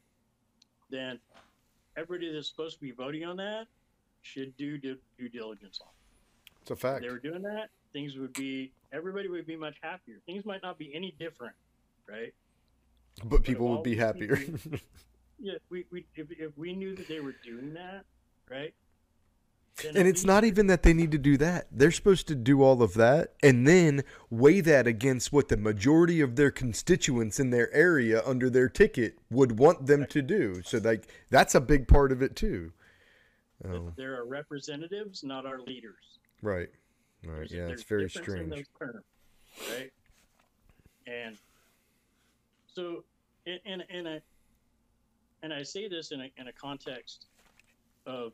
Then everybody that's supposed to be voting on that should do due, due diligence on. it. It's a If fact. they were doing that, things would be everybody would be much happier. Things might not be any different, right? But people all would be happier. people- Yeah, we, we if, if we knew that they were doing that, right? And it's not even that they need to do that. They're supposed to do all of that and then weigh that against what the majority of their constituents in their area under their ticket would want them to do. So like that's a big part of it too. Oh, There are representatives, not our leaders. right. Right. There's- Yeah, it's very strange. terms, right? And so, in in, in a and I say this in a in a context of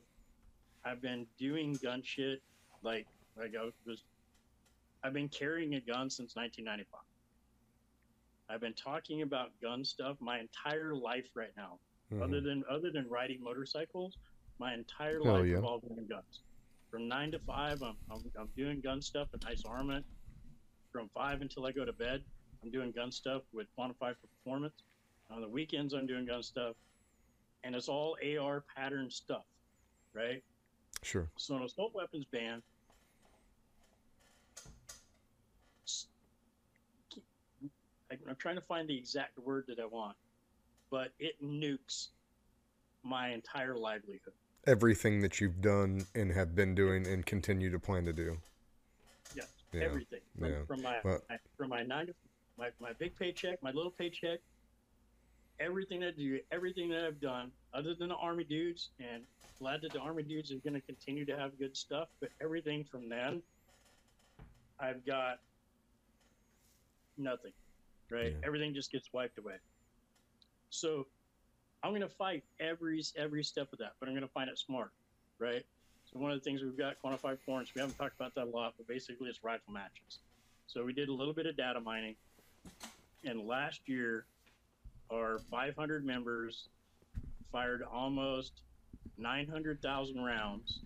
I've been doing gun shit like like I was I've been carrying a gun since 1995. I've been talking about gun stuff my entire life right now. Mhm. Other than other than riding motorcycles, my entire Hell life yeah. revolved around guns. From nine to five, I'm, I'm, I'm doing gun stuff at Knights Armament. From five until I go to bed, I'm doing gun stuff with Quantified Performance. On the weekends, I'm doing gun stuff, and it's all AR pattern stuff, right? Sure. So an assault weapons ban. I'm trying to find the exact word that I want, but it nukes my entire livelihood. Everything that you've done and have been doing and continue to plan to do. Yeah, Yeah, everything from, yeah. from my, Well- my from my nine to my, my big paycheck, my little paycheck, everything that I do, everything that I've done, other than the army dudes, and glad that the army dudes are going to continue to have good stuff, but everything from then, I've got nothing, right? Yeah. Everything just gets wiped away. So I'm going to fight every every step of that, but I'm going to find it smart, right? So one of the things we've got quantified points. We haven't talked about that a lot, but basically it's rifle matches. So we did a little bit of data mining, and last year, our 500 members fired almost 900,000 rounds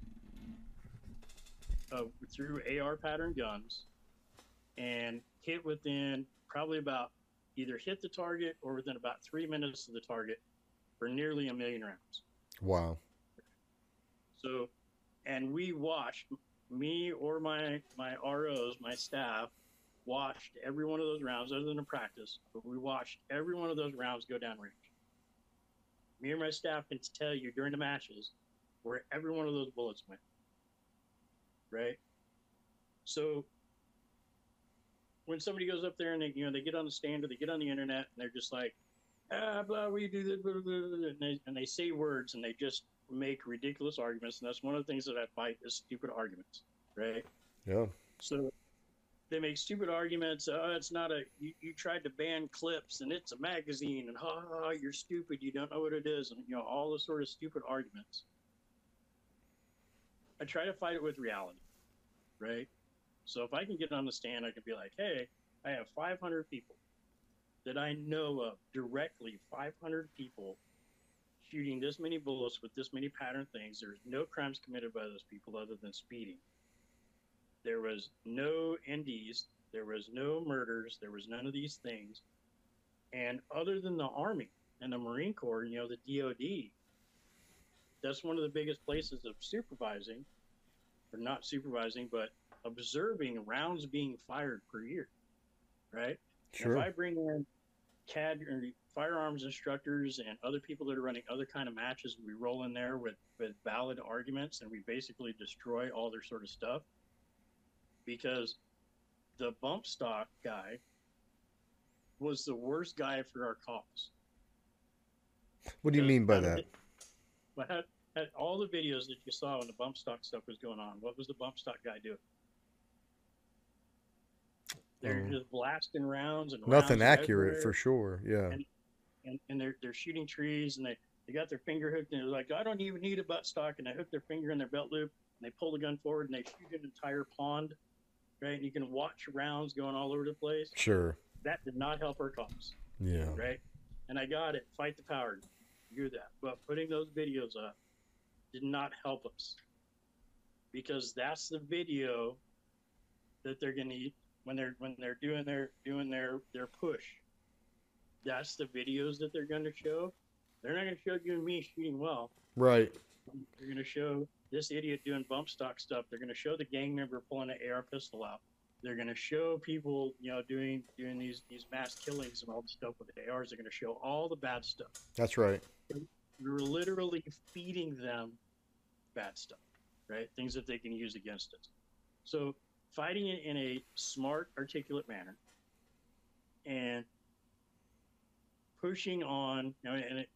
of, through AR pattern guns, and hit within probably about either hit the target or within about three minutes of the target for nearly a million rounds. Wow. So, and we watched me or my my ROs, my staff, watched every one of those rounds, other than a practice, but we watched every one of those rounds go down range. Me and my staff can tell you during the matches where every one of those bullets went. Right. So when somebody goes up there and they you know they get on the stand or they get on the internet and they're just like ah blah we do this blah, blah, blah, blah," and they, and they say words and they just make ridiculous arguments and that's one of the things that I fight is stupid arguments right Yeah. so they make stupid arguments. Oh, it's not a. You, you tried to ban clips, and it's a magazine, and ha ha, ha, you're stupid. You don't know what it is, and you know all the sort of stupid arguments. I try to fight it with reality, right? So if I can get on the stand, I can be like, hey, I have 500 people that I know of directly, 500 people shooting this many bullets with this many pattern things. There's no crimes committed by those people other than speeding. There was no NDs. There was no murders. There was none of these things. And other than the Army and the Marine Corps, you know, the DOD, that's one of the biggest places of supervising, or not supervising, but observing rounds being fired per year, right? Sure. If I bring in CAD or firearms instructors and other people that are running other kind of matches, we roll in there with, with valid arguments and we basically destroy all their sort of stuff because the bump stock guy was the worst guy for our cause. What do you mean by that? But had, had all the videos that you saw when the bump stock stuff was going on, what was the bump stock guy doing? They're Um, just blasting rounds and Nothing rounds accurate everywhere, for sure. Yeah. And- and, and they're they're shooting trees and they, they got their finger hooked and they're like, I don't even need a butt stock and they hook their finger in their belt loop and they pull the gun forward and they shoot an entire pond, right? And you can watch rounds going all over the place. Sure. That did not help our cause. Yeah. right? And I got it. Fight the power. Do that. But putting those videos up did not help us because that's the video that they're gonna eat when they're when they're doing their doing their their push. That's the videos that they're gonna show. They're not gonna show you and me shooting well. Right. They're gonna show this idiot doing bump stock stuff. They're gonna show the gang member pulling an AR pistol out. They're gonna show people, you know, doing doing these these mass killings and all the stuff with the ARs. They're gonna show all the bad stuff. That's right. You're literally feeding them bad stuff, right? Things that they can use against us. So fighting it in a smart, articulate manner, and pushing on, you know, and it,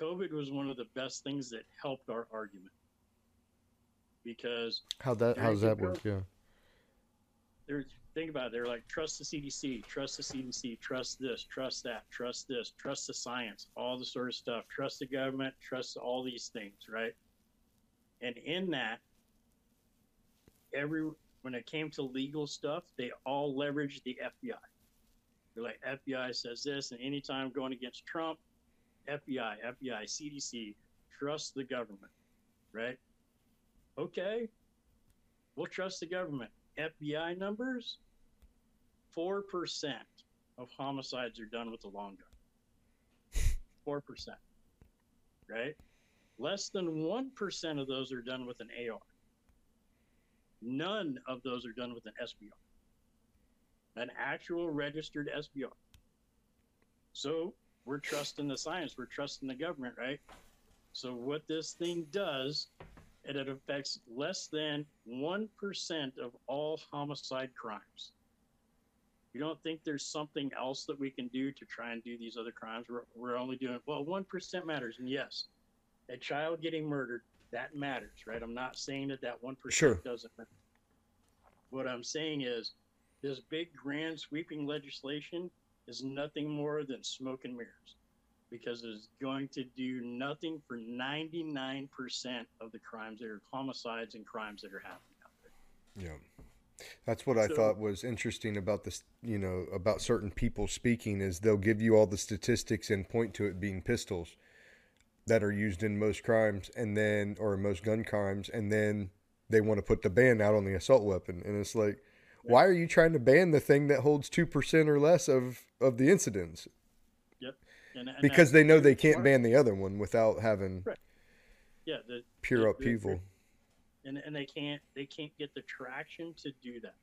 COVID was one of the best things that helped our argument because How that how's that work? Yeah. they're think about it. They're like trust the CDC, trust the CDC, trust this, trust that, trust this, trust the science, all the sort of stuff. Trust the government, trust all these things, right? And in that, every when it came to legal stuff, they all leveraged the FBI. They're like FBI says this, and anytime going against Trump, FBI, FBI, CDC, trust the government, right? Okay, we'll trust the government. FBI numbers, 4% of homicides are done with a long gun. 4%. Right? Less than 1% of those are done with an AR. None of those are done with an SBR. An actual registered SBR. So we're trusting the science, we're trusting the government, right? So what this thing does and it affects less than 1% of all homicide crimes. You don't think there's something else that we can do to try and do these other crimes? We're, we're only doing, well, 1% matters. And yes, a child getting murdered, that matters, right? I'm not saying that that 1% Sure. doesn't matter. What I'm saying is this big, grand, sweeping legislation is nothing more than smoke and mirrors because it's going to do nothing for 99% of the crimes that are homicides and crimes that are happening out there. Yeah. That's what I So- thought was interesting about this, you know, about certain people speaking is they'll give you all the statistics and point to it being pistols that are used in most crimes and then or most gun crimes and then they want to put the ban out on the assault weapon and it's like why are you trying to ban the thing that holds 2% or less of of the incidents And, and because they know they can't ban the other one without having Right. yeah, the, pure the- the- upheaval. and and they can't they can't get the traction to do that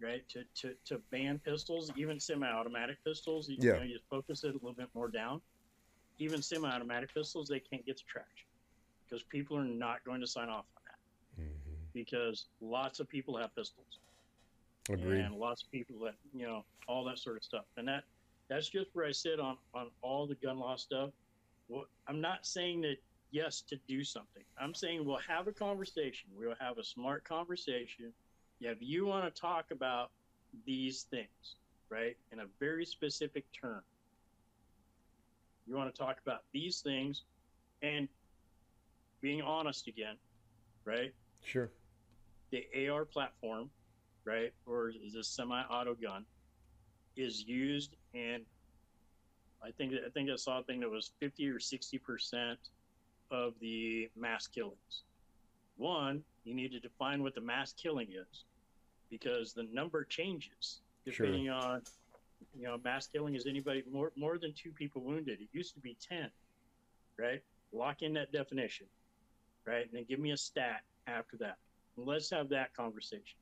right? To to, to ban pistols even semi-automatic pistols you, Yeah. know, you focus it a little bit more down even semi-automatic pistols they can't get the traction because people are not going to sign off on that. Mhm. because lots of people have pistols. Agreed. And lots of people that you know all that sort of stuff. And that that's just where i sit on on all the gun law stuff well, i'm not saying that yes to do something i'm saying we'll have a conversation we'll have a smart conversation yeah, if you want to talk about these things, right? In a very specific term. You want to talk about these things and being honest again, right? Sure. The AR platform, right, or is a semi-auto gun, is used and I think I think I saw a thing that was fifty or sixty percent of the mass killings. One, you need to define what the mass killing is, because the number changes Sure. depending on, you know, mass killing is anybody more more than two people wounded. It used to be ten, right? Lock in that definition, right? And then give me a stat after that. And let's have that conversation.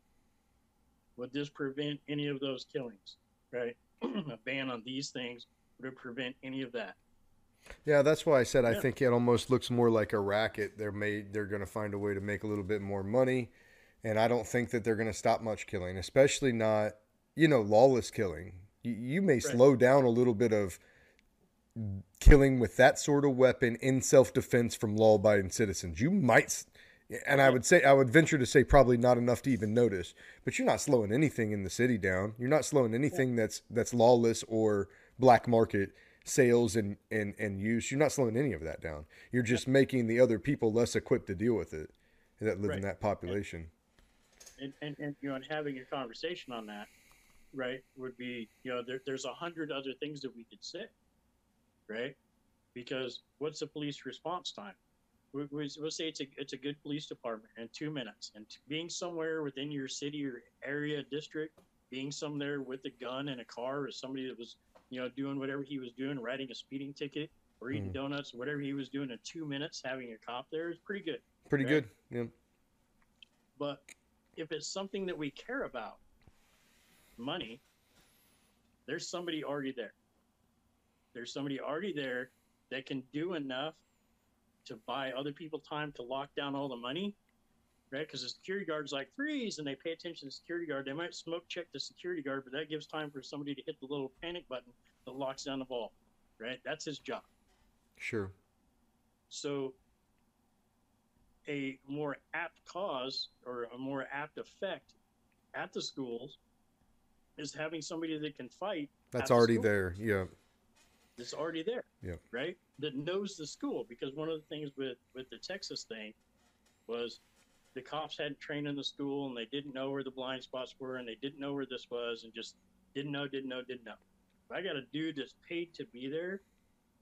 Would this prevent any of those killings, right? a ban on these things would prevent any of that? Yeah, that's why I said I Yeah. think it almost looks more like a racket. They're made they're going to find a way to make a little bit more money, and I don't think that they're going to stop much killing, especially not you know lawless killing. You, you may slow down a little bit of killing with that sort of weapon in self defense from law abiding citizens. You might, and I would say I would venture to say probably not enough to even notice. But you're not slowing anything in the city down. You're not slowing anything that's that's lawless or black market sales and, and, and use. You're not slowing any of that down. You're just making the other people less equipped to deal with it that live in that population. and, and, and you know, and having a conversation on that, right, would be you know, there, there's a hundred other things that we could say, right? Because what's the police response time? We, we, we'll say it's a it's a good police department in two minutes, and t- being somewhere within your city or area district, being somewhere with a gun and a car, or somebody that was you know doing whatever he was doing, writing a speeding ticket or eating Mhm. donuts, whatever he was doing in two minutes, having a cop there is pretty good. Pretty Right. good. Yeah. But if it's something that we care about, money, there's somebody already there. There's somebody already there that can do enough to buy other people time to lock down all the money, right? Because the security guard's like freeze, and they pay attention to the security guard. They might smoke check the security guard, but that gives time for somebody to hit the little panic button that locks down the vault, right? That's his job. Sure. So, a more apt cause or a more apt effect at the schools is having somebody that can fight That's At already there. Yeah. That's already there, Yep. right? That knows the school. Because one of the things with with the Texas thing was the cops hadn't trained in the school and they didn't know where the blind spots were and they didn't know where this was and just didn't know, didn't know, didn't know. If I got a dude that's paid to be there,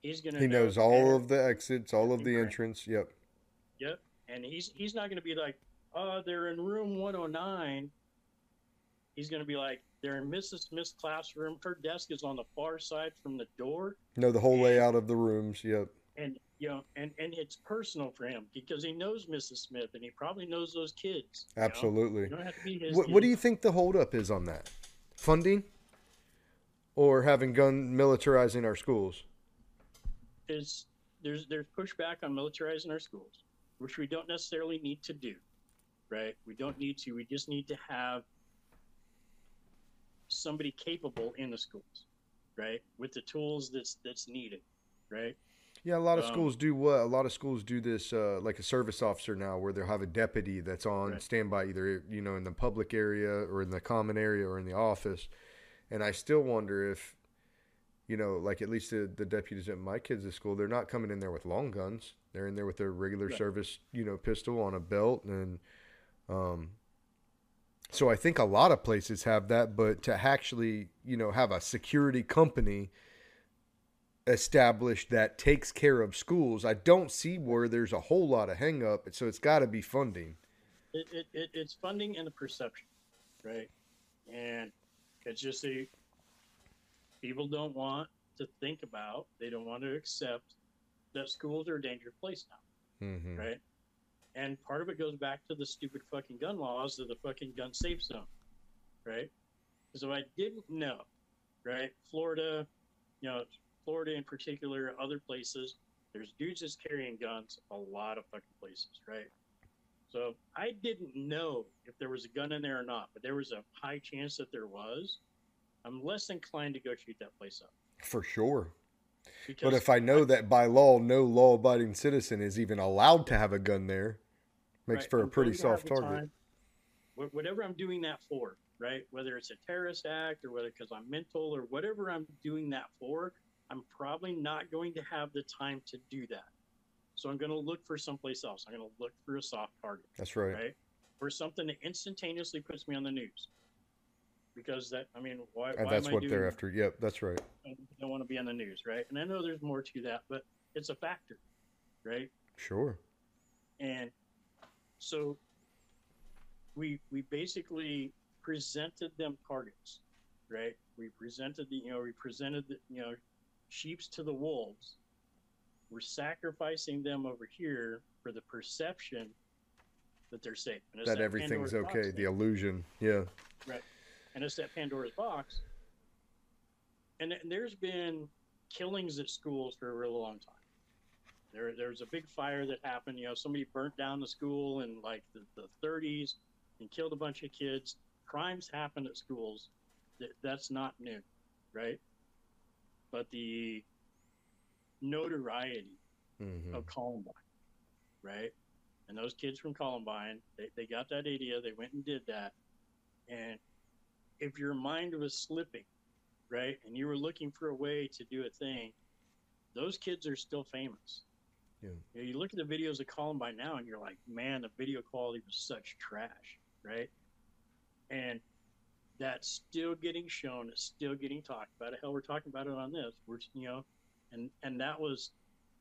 he's gonna. He know knows all of the exits, all of the Right. entrance. Yep. Yep. And he's he's not to be like, oh, they're in room 109. He's going to be like, they're in Mrs. Smith's classroom. Her desk is on the far side from the door, No, the whole And- layout of the rooms. Yep. and you know, and and it's personal for him because he knows Mrs. Smith and he probably knows those kids. you know? Absolutely. You don't have to be his. What, what do you think the holdup is on that? Funding, or having gun militarizing our schools? is there's there's pushback on militarizing our schools, which we don't necessarily need to do, right? We don't need to. We just need to have somebody capable in the schools, right, with the tools that's that's needed, right? Yeah, a lot of Um, schools do what? A lot of schools do this, uh, like a service officer now, where they'll have a deputy that's on Right. standby, either you know in the public area or in the common area or in the office. And I still wonder if, you know, like at least the, the deputies at my kids' at school, they're not coming in there with long guns. They're in there with their regular Right. service, you know, pistol on a belt, and um. So I think a lot of places have that, but to actually, you know, have a security company established that takes care of schools, I don't see where there's a whole lot of hang up. So it's got to be funding. It, it, it it's funding and the perception, right? And it's just a people don't want to think about, they don't want to accept that schools are a dangerous place now. Mm-hmm. right? And part of it goes back to the stupid fucking gun laws of the fucking gun safe zone, right? Because if I didn't know, right, Florida, you know, Florida in particular, other places, there's dudes that's carrying guns a lot of fucking places, right? So I didn't know if there was a gun in there or not, but there was a high chance that there was. I'm less inclined to go shoot that place up. For sure. Because But if I know that by law, no law abiding citizen is even allowed to have a gun there, makes Right, for a I'm pretty to have soft target. time- Whatever I'm doing that for, right? Whether it's a terrorist act or whether because I'm mental or whatever I'm doing that for, I'm probably not going to have the time to do that. So I'm going to look for someplace else. I'm going to look for a soft target, That's right. right? Or something that instantaneously puts me on the news. Because that, I mean, why? And why that's am I what doing they're after. Yep, that's right. I don't want to be on the news, right? And I know there's more to that, but it's a factor, right? Sure. And so we we basically presented them targets, right? We presented the you know we presented the you know sheeps to the wolves. We're sacrificing them over here for the perception that they're safe. That everything's okay. The illusion. Yeah. And it's that Pandora's box. And, and there's been killings at schools for a real long time. There, there was a big fire that happened. You know, somebody burnt down the school in like the, the 30s and killed a bunch of kids. Crimes happen at schools. That, that's not new, right? But the notoriety hmm of Columbine, right? And those kids from Columbine, they, they got that idea, they went and did that. And if your mind was slipping, right, and you were looking for a way to do a thing, those kids are still famous. Yeah. You, know, you look at the videos of Columbine now and you're like, man, the video quality was such trash, right? And that's still getting shown, it's still getting talked about. Hell, we're talking about it on this. We're, you know, and and that was,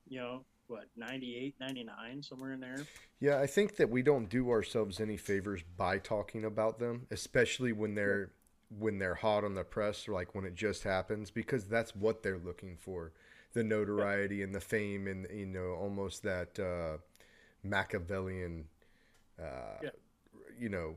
you know, what 98, 99, somewhere in there. Yeah, I think that we don't do ourselves any favors by talking about them, especially when they're when they're hot on the press or like when it just happens, because that's what they're looking for. The notoriety and the fame and you know, almost that uh Machiavellian uh Yeah. you know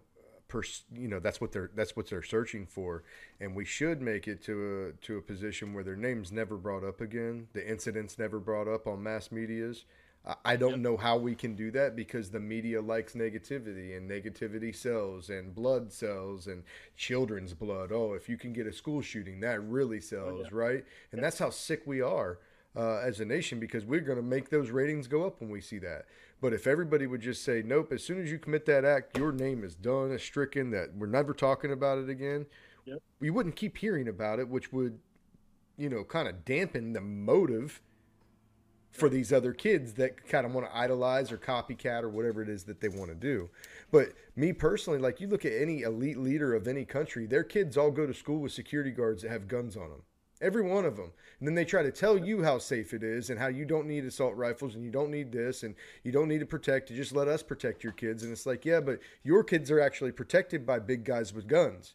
pers- you know that's what they're that's what they're searching for and we should make it to a to a position where their name's never brought up again the incidents never brought up on mass medias I- don't Yep. know how we can do that because the media likes negativity and negativity sells and blood sells and children's blood. Oh, if you can get a school shooting, that really sells, right? And that's how sick we are uh, as a nation because we're going to make those ratings go up when we see that. But if everybody would just say, nope, as soon as you commit that act, your name is done, is stricken, that we're never talking about it again, Yep. we wouldn't keep hearing about it, which would, you know, kind of dampen the motive for these other kids that kind of want to idolize or copycat or whatever it is that they want to do. But me personally, like you look at any elite leader of any country, their kids all go to school with security guards that have guns on them. Every one of them. And then they try to tell you how safe it is and how you don't need assault rifles and you don't need this and you don't need to protect. You just let us protect your kids. And it's like, yeah, but your kids are actually protected by big guys with guns.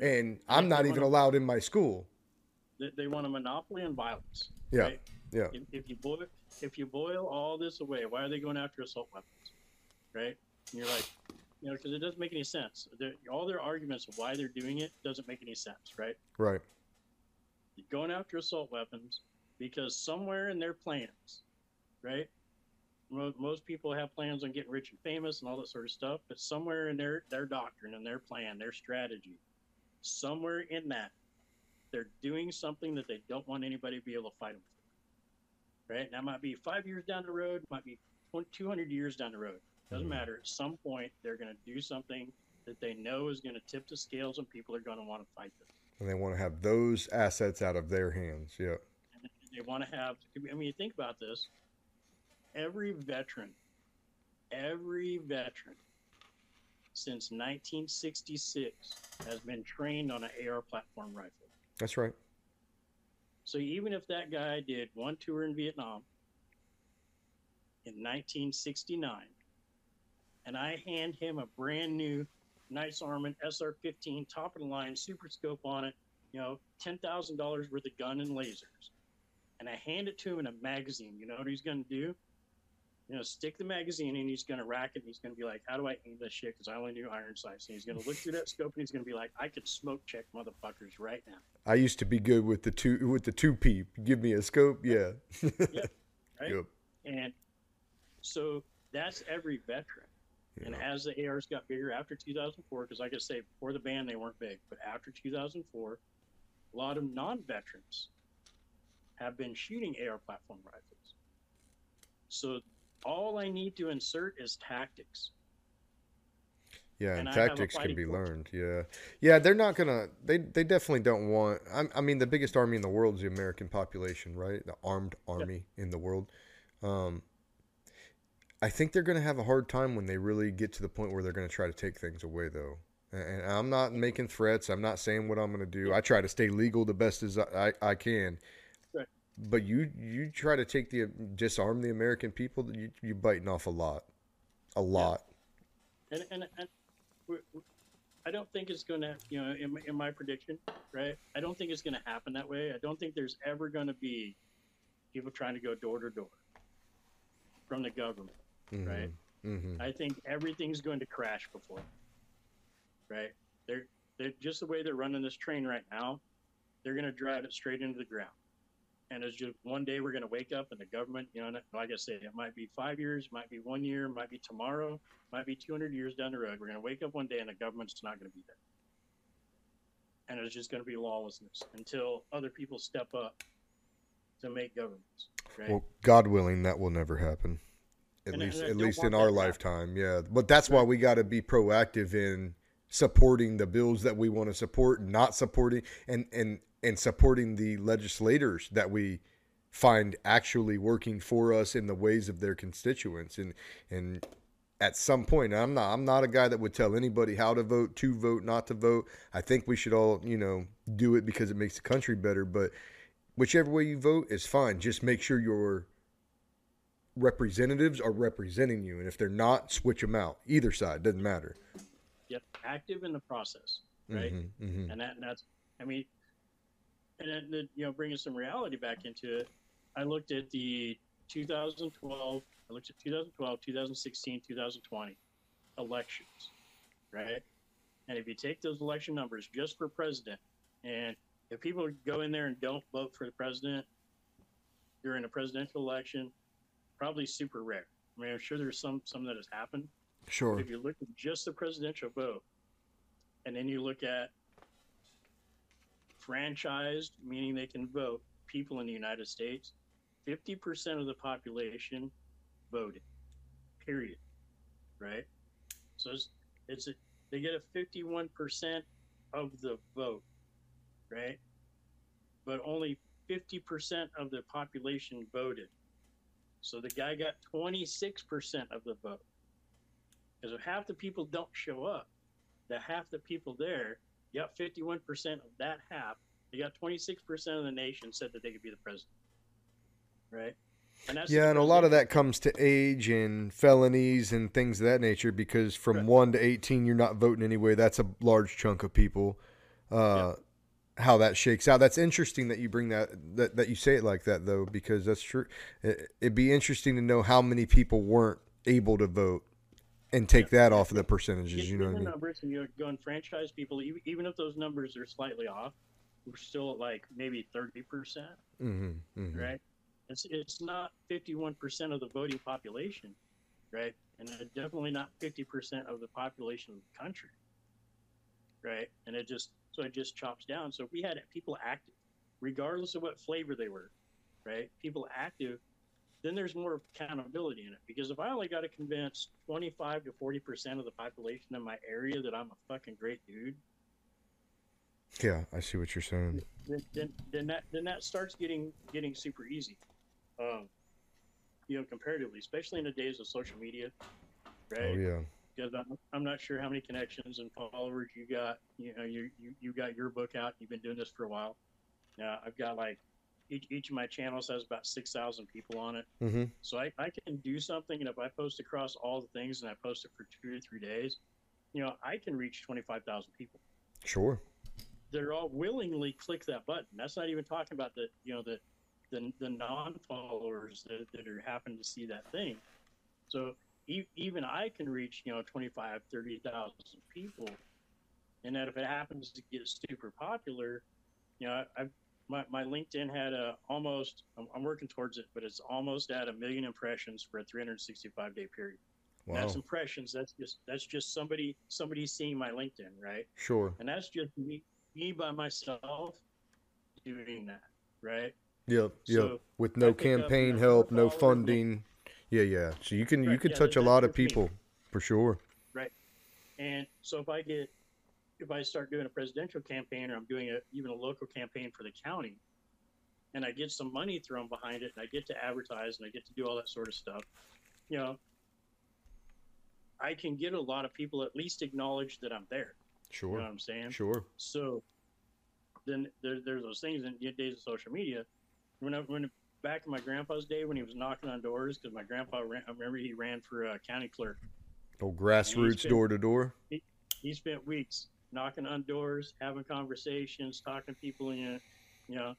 And I'm not even allowed in my school. They, want a monopoly on violence. Yeah. Right? Yeah. If, if you boil if you boil all this away, why are they going after assault weapons? Right? And you're like, you know, because it doesn't make any sense. They're, all their arguments of why they're doing it doesn't make any sense, right? Right. You're going after assault weapons because somewhere in their plans, right? Most, people have plans on getting rich and famous and all that sort of stuff, but somewhere in their their doctrine and their plan, their strategy, somewhere in that, they're doing something that they don't want anybody to be able to fight them. Right? That might be five years down the road, might be 200 years down the road. Doesn't Mhm. matter. At some point, they're going to do something that they know is going to tip the scales and people are going to want to fight them. And they want to have those assets out of their hands. Yeah. they want to have i mean you think about this every veteran every veteran since 1966 has been trained on an ar platform rifle That's right. So even if that guy did one tour in vietnam in 1969 and i hand him a brand new Knights Armament sr-15 top of the line super scope on it you know $10000 worth of gun and lasers and I hand it to him in a magazine, you know what he's going to do? You know, stick the magazine in, he's going to rack it, and he's going to be like, how do I aim this shit? Because I only do iron sights. And he's going to look through that scope, and he's going to be like, I could smoke check motherfuckers right now. I used to be good with the two with the two peep. Give me a scope, yeah. Right? Yep. And so that's every veteran. And as the ARs got bigger after 2004, because like I say, before the ban, they weren't big, but after 2004, a lot of non veterans have been shooting AR platform rifles. So all I need to insert is tactics. Yeah, and, And I have a tactics can be force. learned. Yeah, yeah, they're not gonna. They they definitely don't want. I, I mean, the biggest army in the world is the American population, right? The armed army in the world. Um, I think they're gonna have a hard time when they really get to the point where they're gonna try to take things away, though. And and I'm not making threats. I'm not saying what I'm gonna do. I try to stay legal the best as I, I, I can. But you you try to take the disarm the American people, you you biting off a lot, a lot. and and, and we- we- I don't think it's going to, you know, in, my- in my prediction, right? I don't think it's going to happen that way. I don't think there's ever going to be people trying to go door to door from the government, right? Mm-hmm. I think everything's going to crash before, right? They're they're just the way they're running this train right now. They're going to drive it straight into the ground, and it's just one day we're going to wake up and the government, you know, like I said, it might be five years, might be one year, might be tomorrow, might be 200 years down the road. We're going to wake up one day and the government's not going to be there, and it's just going to be lawlessness until other people step up to make governments, right? Well, God willing, that will never happen. At And least, at least in our lifetime, yeah. But that's why we got to be proactive in supporting the bills that we want to support, not supporting, and and and supporting the legislators that we find actually working for us in the ways of their constituents. And and at some point, I'm not I'm not a guy that would tell anybody how to vote, to vote, not to vote. I think we should all you know do it because it makes the country better, but. Whichever way you vote is fine. Just make sure your representatives are representing you, and if they're not, switch them out. Either side doesn't matter. Yep, active in the process, right? Mhm, mhm. and that and that's I mean, and then you know bringing some reality back into it. I looked at the 2012, I looked at 2012, 2016, 2020 elections, right? And if you take those election numbers just for president, and if people go in there and don't vote for the president during a presidential election, probably super rare. I mean, I'm sure there's some some that has happened, Sure. if you look at just the presidential vote, and then you look at franchised, meaning they can vote, people in the United States, 50% of the population voted, period. Right? So it's, it's a, they get a 51% of the vote, right? But only 50% of the population voted. So the guy got 26% of the vote. Because if half the people don't show up, the half the people there, you got 51% of that half, you got 26% of the nation said that they could be the president. Right? And that's Yeah, and a lot of that comes to age and felonies and things of that nature because from Right. 1 to 18, you're not voting anyway. That's a large chunk of people. Uh, How that shakes out. That's interesting that you bring that, that, that you say it like that, though, because that's true. It, it'd be interesting to know how many people weren't able to vote and take that off of the percentages. Get You know the I mean? numbers and you go and franchise people, even, if those numbers are slightly off, we're still at like maybe 30%, Mm-hmm, mm-hmm. right? It's, it's not 51% of the voting population, right? And definitely not 50% of the population of the country, right? And it just, so it just chops down. So if we had people active, regardless of what flavor they were, right? People active, then there's more accountability in it. Because if I only got to convince 25 to 40% of the population in my area that I'm a fucking great dude, Yeah, I see what you're saying. then, then, then that then that starts getting getting super easy, um, you know, comparatively, especially in the days of social media, right? Oh, yeah. Because I'm, I'm not sure how many connections and followers you got. You know, you you, you got your book out. You've been doing this for a while. Now I've got like each, each of my channels has about six thousand people on it. Mm-hmm. So I, I can do something, and if I post across all the things and I post it for two to three days, you know, I can reach twenty five thousand people Sure. they're all willingly click that button. That's not even talking about the you know the the, the non-followers that, that are happen to see that thing. So e- even I can reach you know 25, 30,000 people, and that if it happens to get super popular, you know I my, my LinkedIn had a almost I'm, I'm working towards it, but it's almost at a million impressions for a 365 day period. Wow. That's impressions. That's just that's just somebody somebody seeing my LinkedIn, right? Sure. and that's just me, me by myself doing that, right? Yep. Yep. So, With no campaign help, no funding. Yeah, yeah. So you can you can yeah, touch a lot of that's me. people for sure. Right. And so if I get, if I start doing a presidential campaign or I'm doing a, even a local campaign for the county, and I get some money thrown behind it, and I get to advertise and I get to do all that sort of stuff, you know, I can get a lot of people at least acknowledge that I'm there. You know what Sure. I'm saying? Sure. So then there, there's those things in the days of social media. When I, when back in my grandpa's day when he was knocking on doors, because my grandpa ran, I remember he ran for a county clerk. Oh, grassroots door to door. He spent weeks knocking on doors, having conversations, talking to people in, you know,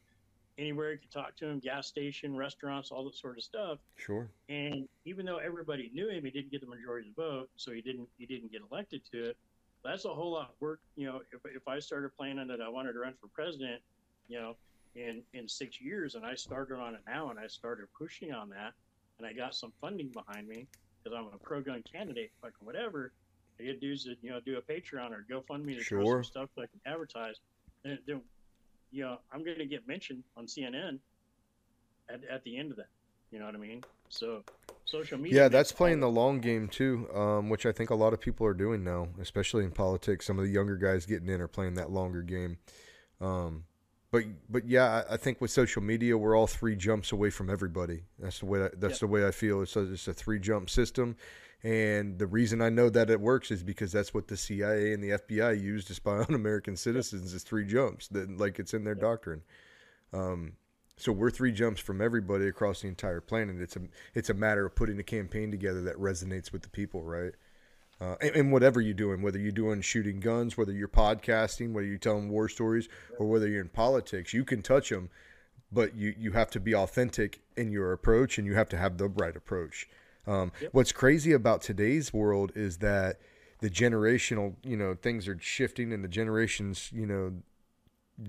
anywhere you could talk to him, gas station, restaurants, all that sort of stuff. Sure. And even though everybody knew him, he didn't get the majority of the vote, so he didn't he didn't get elected to it. That's a whole lot of work. You know, if, if I started planning that I wanted to run for president, you know, in in six years, and I started on it now, and I started pushing on that, and I got some funding behind me because I'm a pro-gun candidate, fucking whatever. I get dudes that you know do a Patreon or GoFundMe to Sure. some stuff so I can advertise. And then, you know, I'm going to get mentioned on CNN at, at the end of that. You know what I mean? So social media. Yeah, that's playing the long game too, um, which I think a lot of people are doing now, especially in politics. Some of the younger guys getting in are playing that longer game. Um, but but yeah, I, I think with social media, we're all three jumps away from everybody. That's the way I, that's Yeah. the way I feel. It's a, it's a three jump system, and the reason I know that it works is because that's what the CIA and the FBI use to spy on American citizens is three jumps. That like it's in their doctrine. Um, so we're three jumps from everybody across the entire planet. It's a it's a matter of putting a campaign together that resonates with the people, right? Uh, and, and whatever you're doing, whether you're doing shooting guns, whether you're podcasting, whether you're telling war stories, or whether you're in politics, you can touch them, but you you have to be authentic in your approach, and you have to have the right approach. Um, What's crazy about today's world is that the generational, you know, things are shifting, and the generations, you know,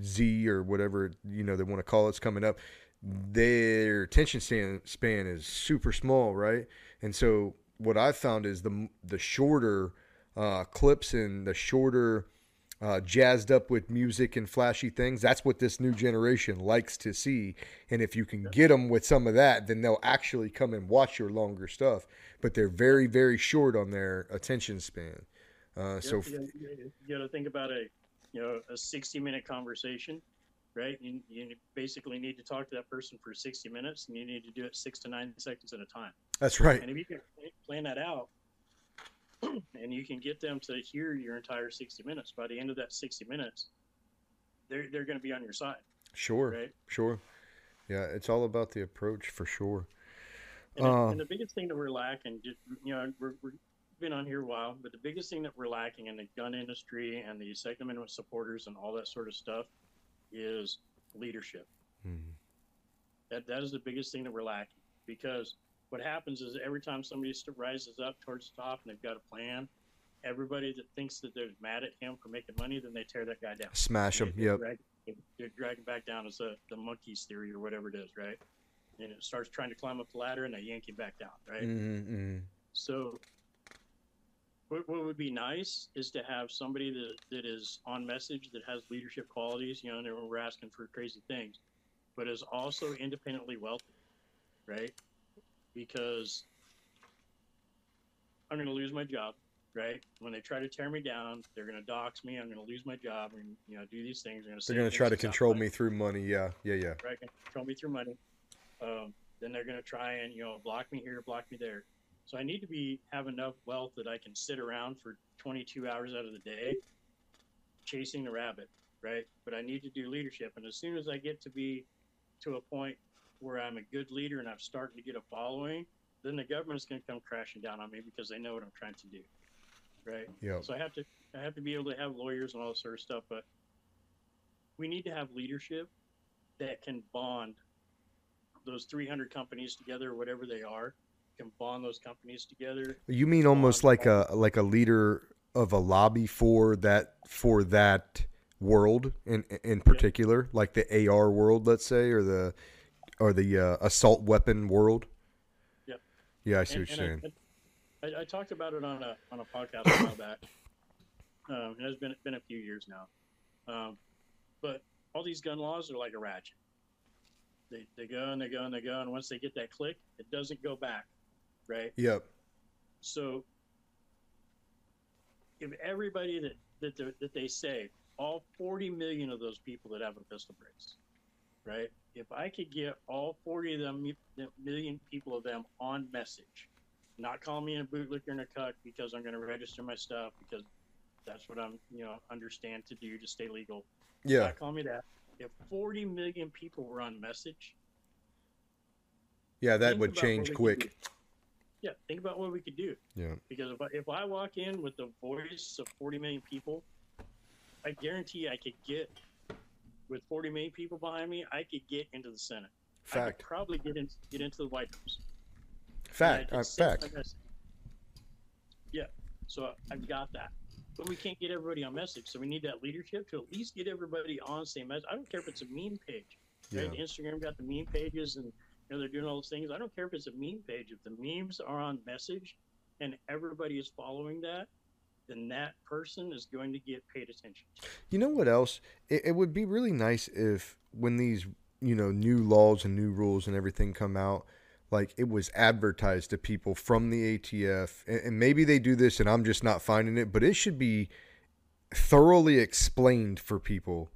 Z or whatever you know they want to call it's coming up, their attention span span is super small, right? And so what I've found is the the shorter uh, clips and the shorter uh, jazzed up with music and flashy things. That's what this new generation likes to see. And if you can get them with some of that, then they'll actually come and watch your longer stuff. But they're very very short on their attention span. Uh, so you, gotta- you got to think about a you know a 60 minute conversation right you, you basically need to talk to that person for 60 minutes and you need to do it six to nine seconds at a time that's right. and if you can plan that out and you can get them to hear your entire 60 minutes by the end of that 60 minutes they're, they're going to be on your side Sure. right Sure. Yeah, it's all about the approach for sure. And, Uh, and the biggest thing that we're lacking, just, you know, we're, we're been on here a while, but the biggest thing that we're lacking in the gun industry and the Second Amendment supporters and all that sort of stuff is leadership. Mhm. That that is the biggest thing that we're lacking because what happens is every time somebody rises up towards the top and they've got a plan, everybody that thinks that they're mad at him for making money, then they tear that guy down. Smash him. Yep. Drag, they- they drag him back down as the, the monkeys theory or whatever it is, right? And it starts trying to climb up the ladder and they yank him back down, right? Mm-hmm. So, what, what would be nice is to have somebody that, that is on message, that has leadership qualities, you know, and we're asking for crazy things, but is also independently wealthy, right? Because I'm going to lose my job, right? When they try to tear me down, they're going to dox me. I'm going to lose my job and, you know, do these things. They're going to try to control me through money. Yeah. Yeah. Yeah. right? Control me through money. Um, then they're going to try and you know block me here, block me there. So I need to be have enough wealth that I can sit around for 22 hours out of the day, chasing the rabbit, right? But I need to do leadership, and as soon as I get to be to a point where I'm a good leader and I'm starting to get a following, then the government's going to come crashing down on me because they know what I'm trying to do, right? Yep. So I have to I have to be able to have lawyers and all this sort of stuff, but we need to have leadership that can bond those 300 companies together, whatever they are, can bond those companies together. You mean almost like a like a leader of a lobby for that for that world in in particular, like the AR world, let's say, or the or the uh, assault weapon world. Yep. Yeah, I see And- what you're saying. I, I, I talked about it on a on a podcast a while back. Um, it's been been a few years now, um, but all these gun laws are like a ratchet. They, they go and they go and they go, and once they get that click, it doesn't go back, right? Yep. So if everybody that that that they say, all 40 million of those people that have a pistol brace, right? If I could get all 40 of them million people of them on message, not call me a bootlicker and a cuck because I'm going to register my stuff because that's what I'm, you know, understand to do to stay legal. Yeah. Not call me that. If 40 million people were on message, yeah, that would change quick. Yeah, think about what we could do. Yeah. Because if I, if I walk in with the voice of 40 million people, I guarantee I could get, with 40 million people behind me, I could get into the Senate. I Fact. could probably get in, get into the White House. Fact. I Uh, fact. Yeah, so I've got that. But we can't get everybody on message, so we need that leadership to at least get everybody on the same message. I don't care if it's a meme page. Right? Yeah. Instagram got the meme pages and you know they're doing all those things. I don't care if it's a meme page. If the memes are on message and everybody is following that, then that person is going to get paid attention to. You know what else? It, it would be really nice if when these you know new laws and new rules and everything come out, like it was advertised to people from the ATF, and, and maybe they do this and I'm just not finding it, but it should be thoroughly explained for people,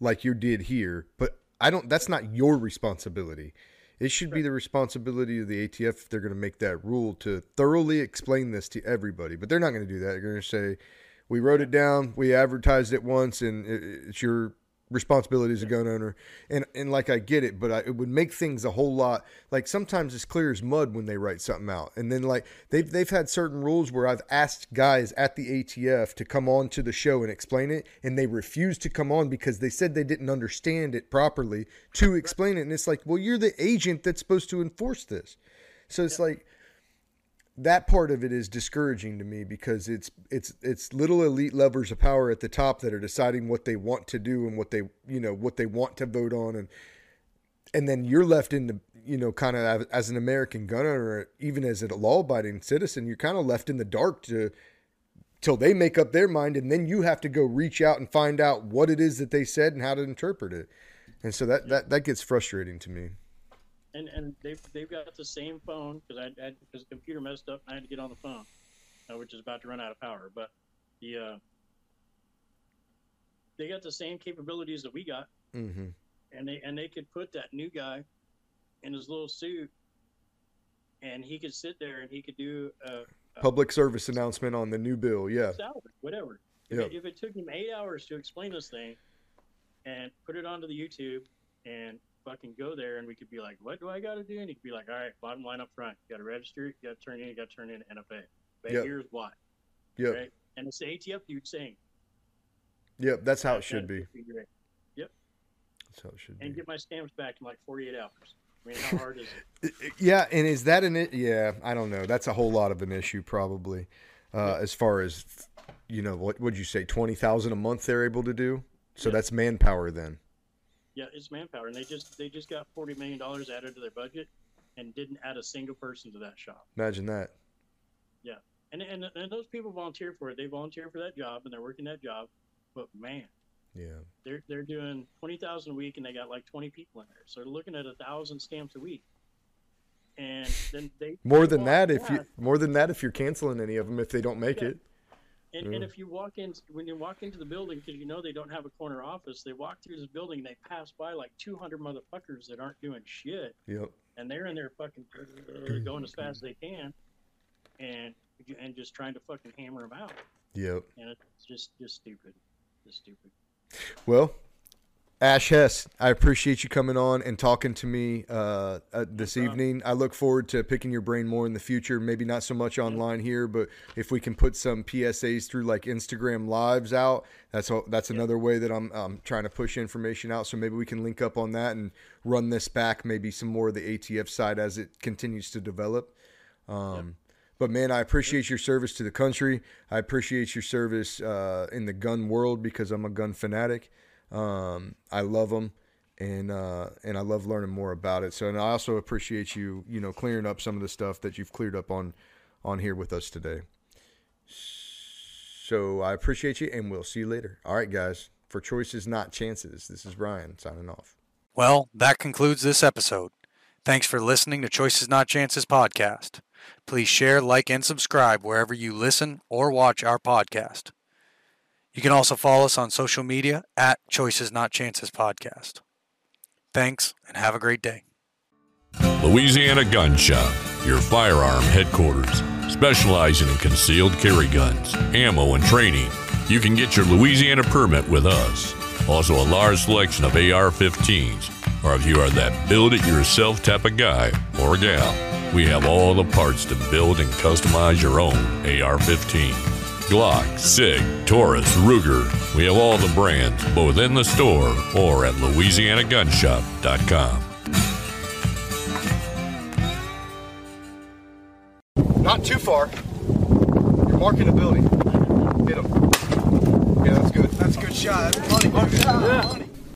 like you did here. But I don't. That's not your responsibility. It should be the responsibility of the ATF if they're going to make that rule to thoroughly explain this to everybody. But they're not going to do that. They're going to say, we wrote it down, we advertised it once, and it- it's your responsibility as a gun owner. And and like I get it, but I, it would make things a whole lot like sometimes it's clear as mud when they write something out. And then like they've they've had certain rules where I've asked guys at the ATF to come on to the show and explain it, and they refused to come on because they said they didn't understand it properly to explain it. And it's like, well, you're the agent that's supposed to enforce this. So it's like that part of it is discouraging to me because it's it's it's little elite levers of power at the top that are deciding what they want to do and what they you know what they want to vote on. And and then you're left in the you know kind of as an American gun owner even as a law abiding citizen you're kind of left in the dark to till they make up their mind and then you have to go reach out and find out what it is that they said and how to interpret it. And so that that that gets frustrating to me And and they've they've got the same phone because I had because the computer messed up and I had to get on the phone, uh, which is about to run out of power. But the uh, they got the same capabilities that we got, hmm and they and they could put that new guy in his little suit, and he could sit there and he could do a, a public service announcement on the new bill yeah whatever. If, Yep. it, if it took him eight hours to explain this thing, and put it onto the YouTube and fucking go there, and we could be like, "What do I got to do?" And he could be like, "All right, bottom line up front, you got to register, you got to turn in, you got to turn in NFA. But Yep. here's why, yep right? And it's the ATF dude saying, yep that's how it should be great. that's how it should And be get my stamps back in like 48 hours. I mean, how hard is it? Yeah, and is that an? Yeah, I don't know. That's a whole lot of an issue, probably. Uh, as far as you know, what would you say? Twenty thousand a month they're able to do. So Yeah. that's manpower then. Yeah, it's manpower, and they just they just got 40 million dollars added to their budget, and didn't add a single person to that shop. Imagine that. Yeah, and, and and those people volunteer for it. They volunteer for that job, and they're working that job. But man, Yeah. they're they're doing twenty thousand a week, and they got like twenty people in there. So they're looking at a thousand stamps a week. And then they More than that, if you more than that, if you're canceling any of them, if they don't make Yeah. it. And, and mm. if you walk in when you walk into the building because you know they don't have a corner office, they walk through this building, and they pass by like two hundred motherfuckers that aren't doing shit, Yep. and they're in there fucking going as fast as they can, and and just trying to fucking hammer them out, Yep. and it's just just stupid, just stupid. Well, Ash Hess, I appreciate you coming on and talking to me uh, uh, this evening. I look forward to picking your brain more in the future. Maybe not so much online here, but if we can put some PSAs through like Instagram lives out, that's all, that's another way that I'm um, trying to push information out. So maybe we can link up on that and run this back. Maybe some more of the ATF side as it continues to develop. Um, But man, I appreciate your service to the country. I appreciate your service uh, in the gun world because I'm a gun fanatic. Um, I love them, and uh, and I love learning more about it. So, and I also appreciate you, you know, clearing up some of the stuff that you've cleared up on on here with us today. So I appreciate you, and we'll see you later. All right, guys. For choices, not chances. This is Ryan signing off. Well, that concludes this episode. Thanks for listening to Choices Not Chances podcast. Please share, like, and subscribe wherever you listen or watch our podcast. You can also follow us on social media at Choices Not Chances Podcast. Thanks and have a great day. Louisiana Gun Shop, your firearm headquarters, specializing in concealed carry guns, ammo, and training. You can get your Louisiana permit with us. Also, a large selection of AR 15s, or if you are that build it yourself type of guy or gal, we have all the parts to build and customize your own AR 15. Glock, SIG, Taurus, Ruger. We have all the brands, both in the store or at LouisianaGunshop.com. Not too far. You're marking a building. Hit him. Yeah, that's good. That's a good shot. That's money. Yeah.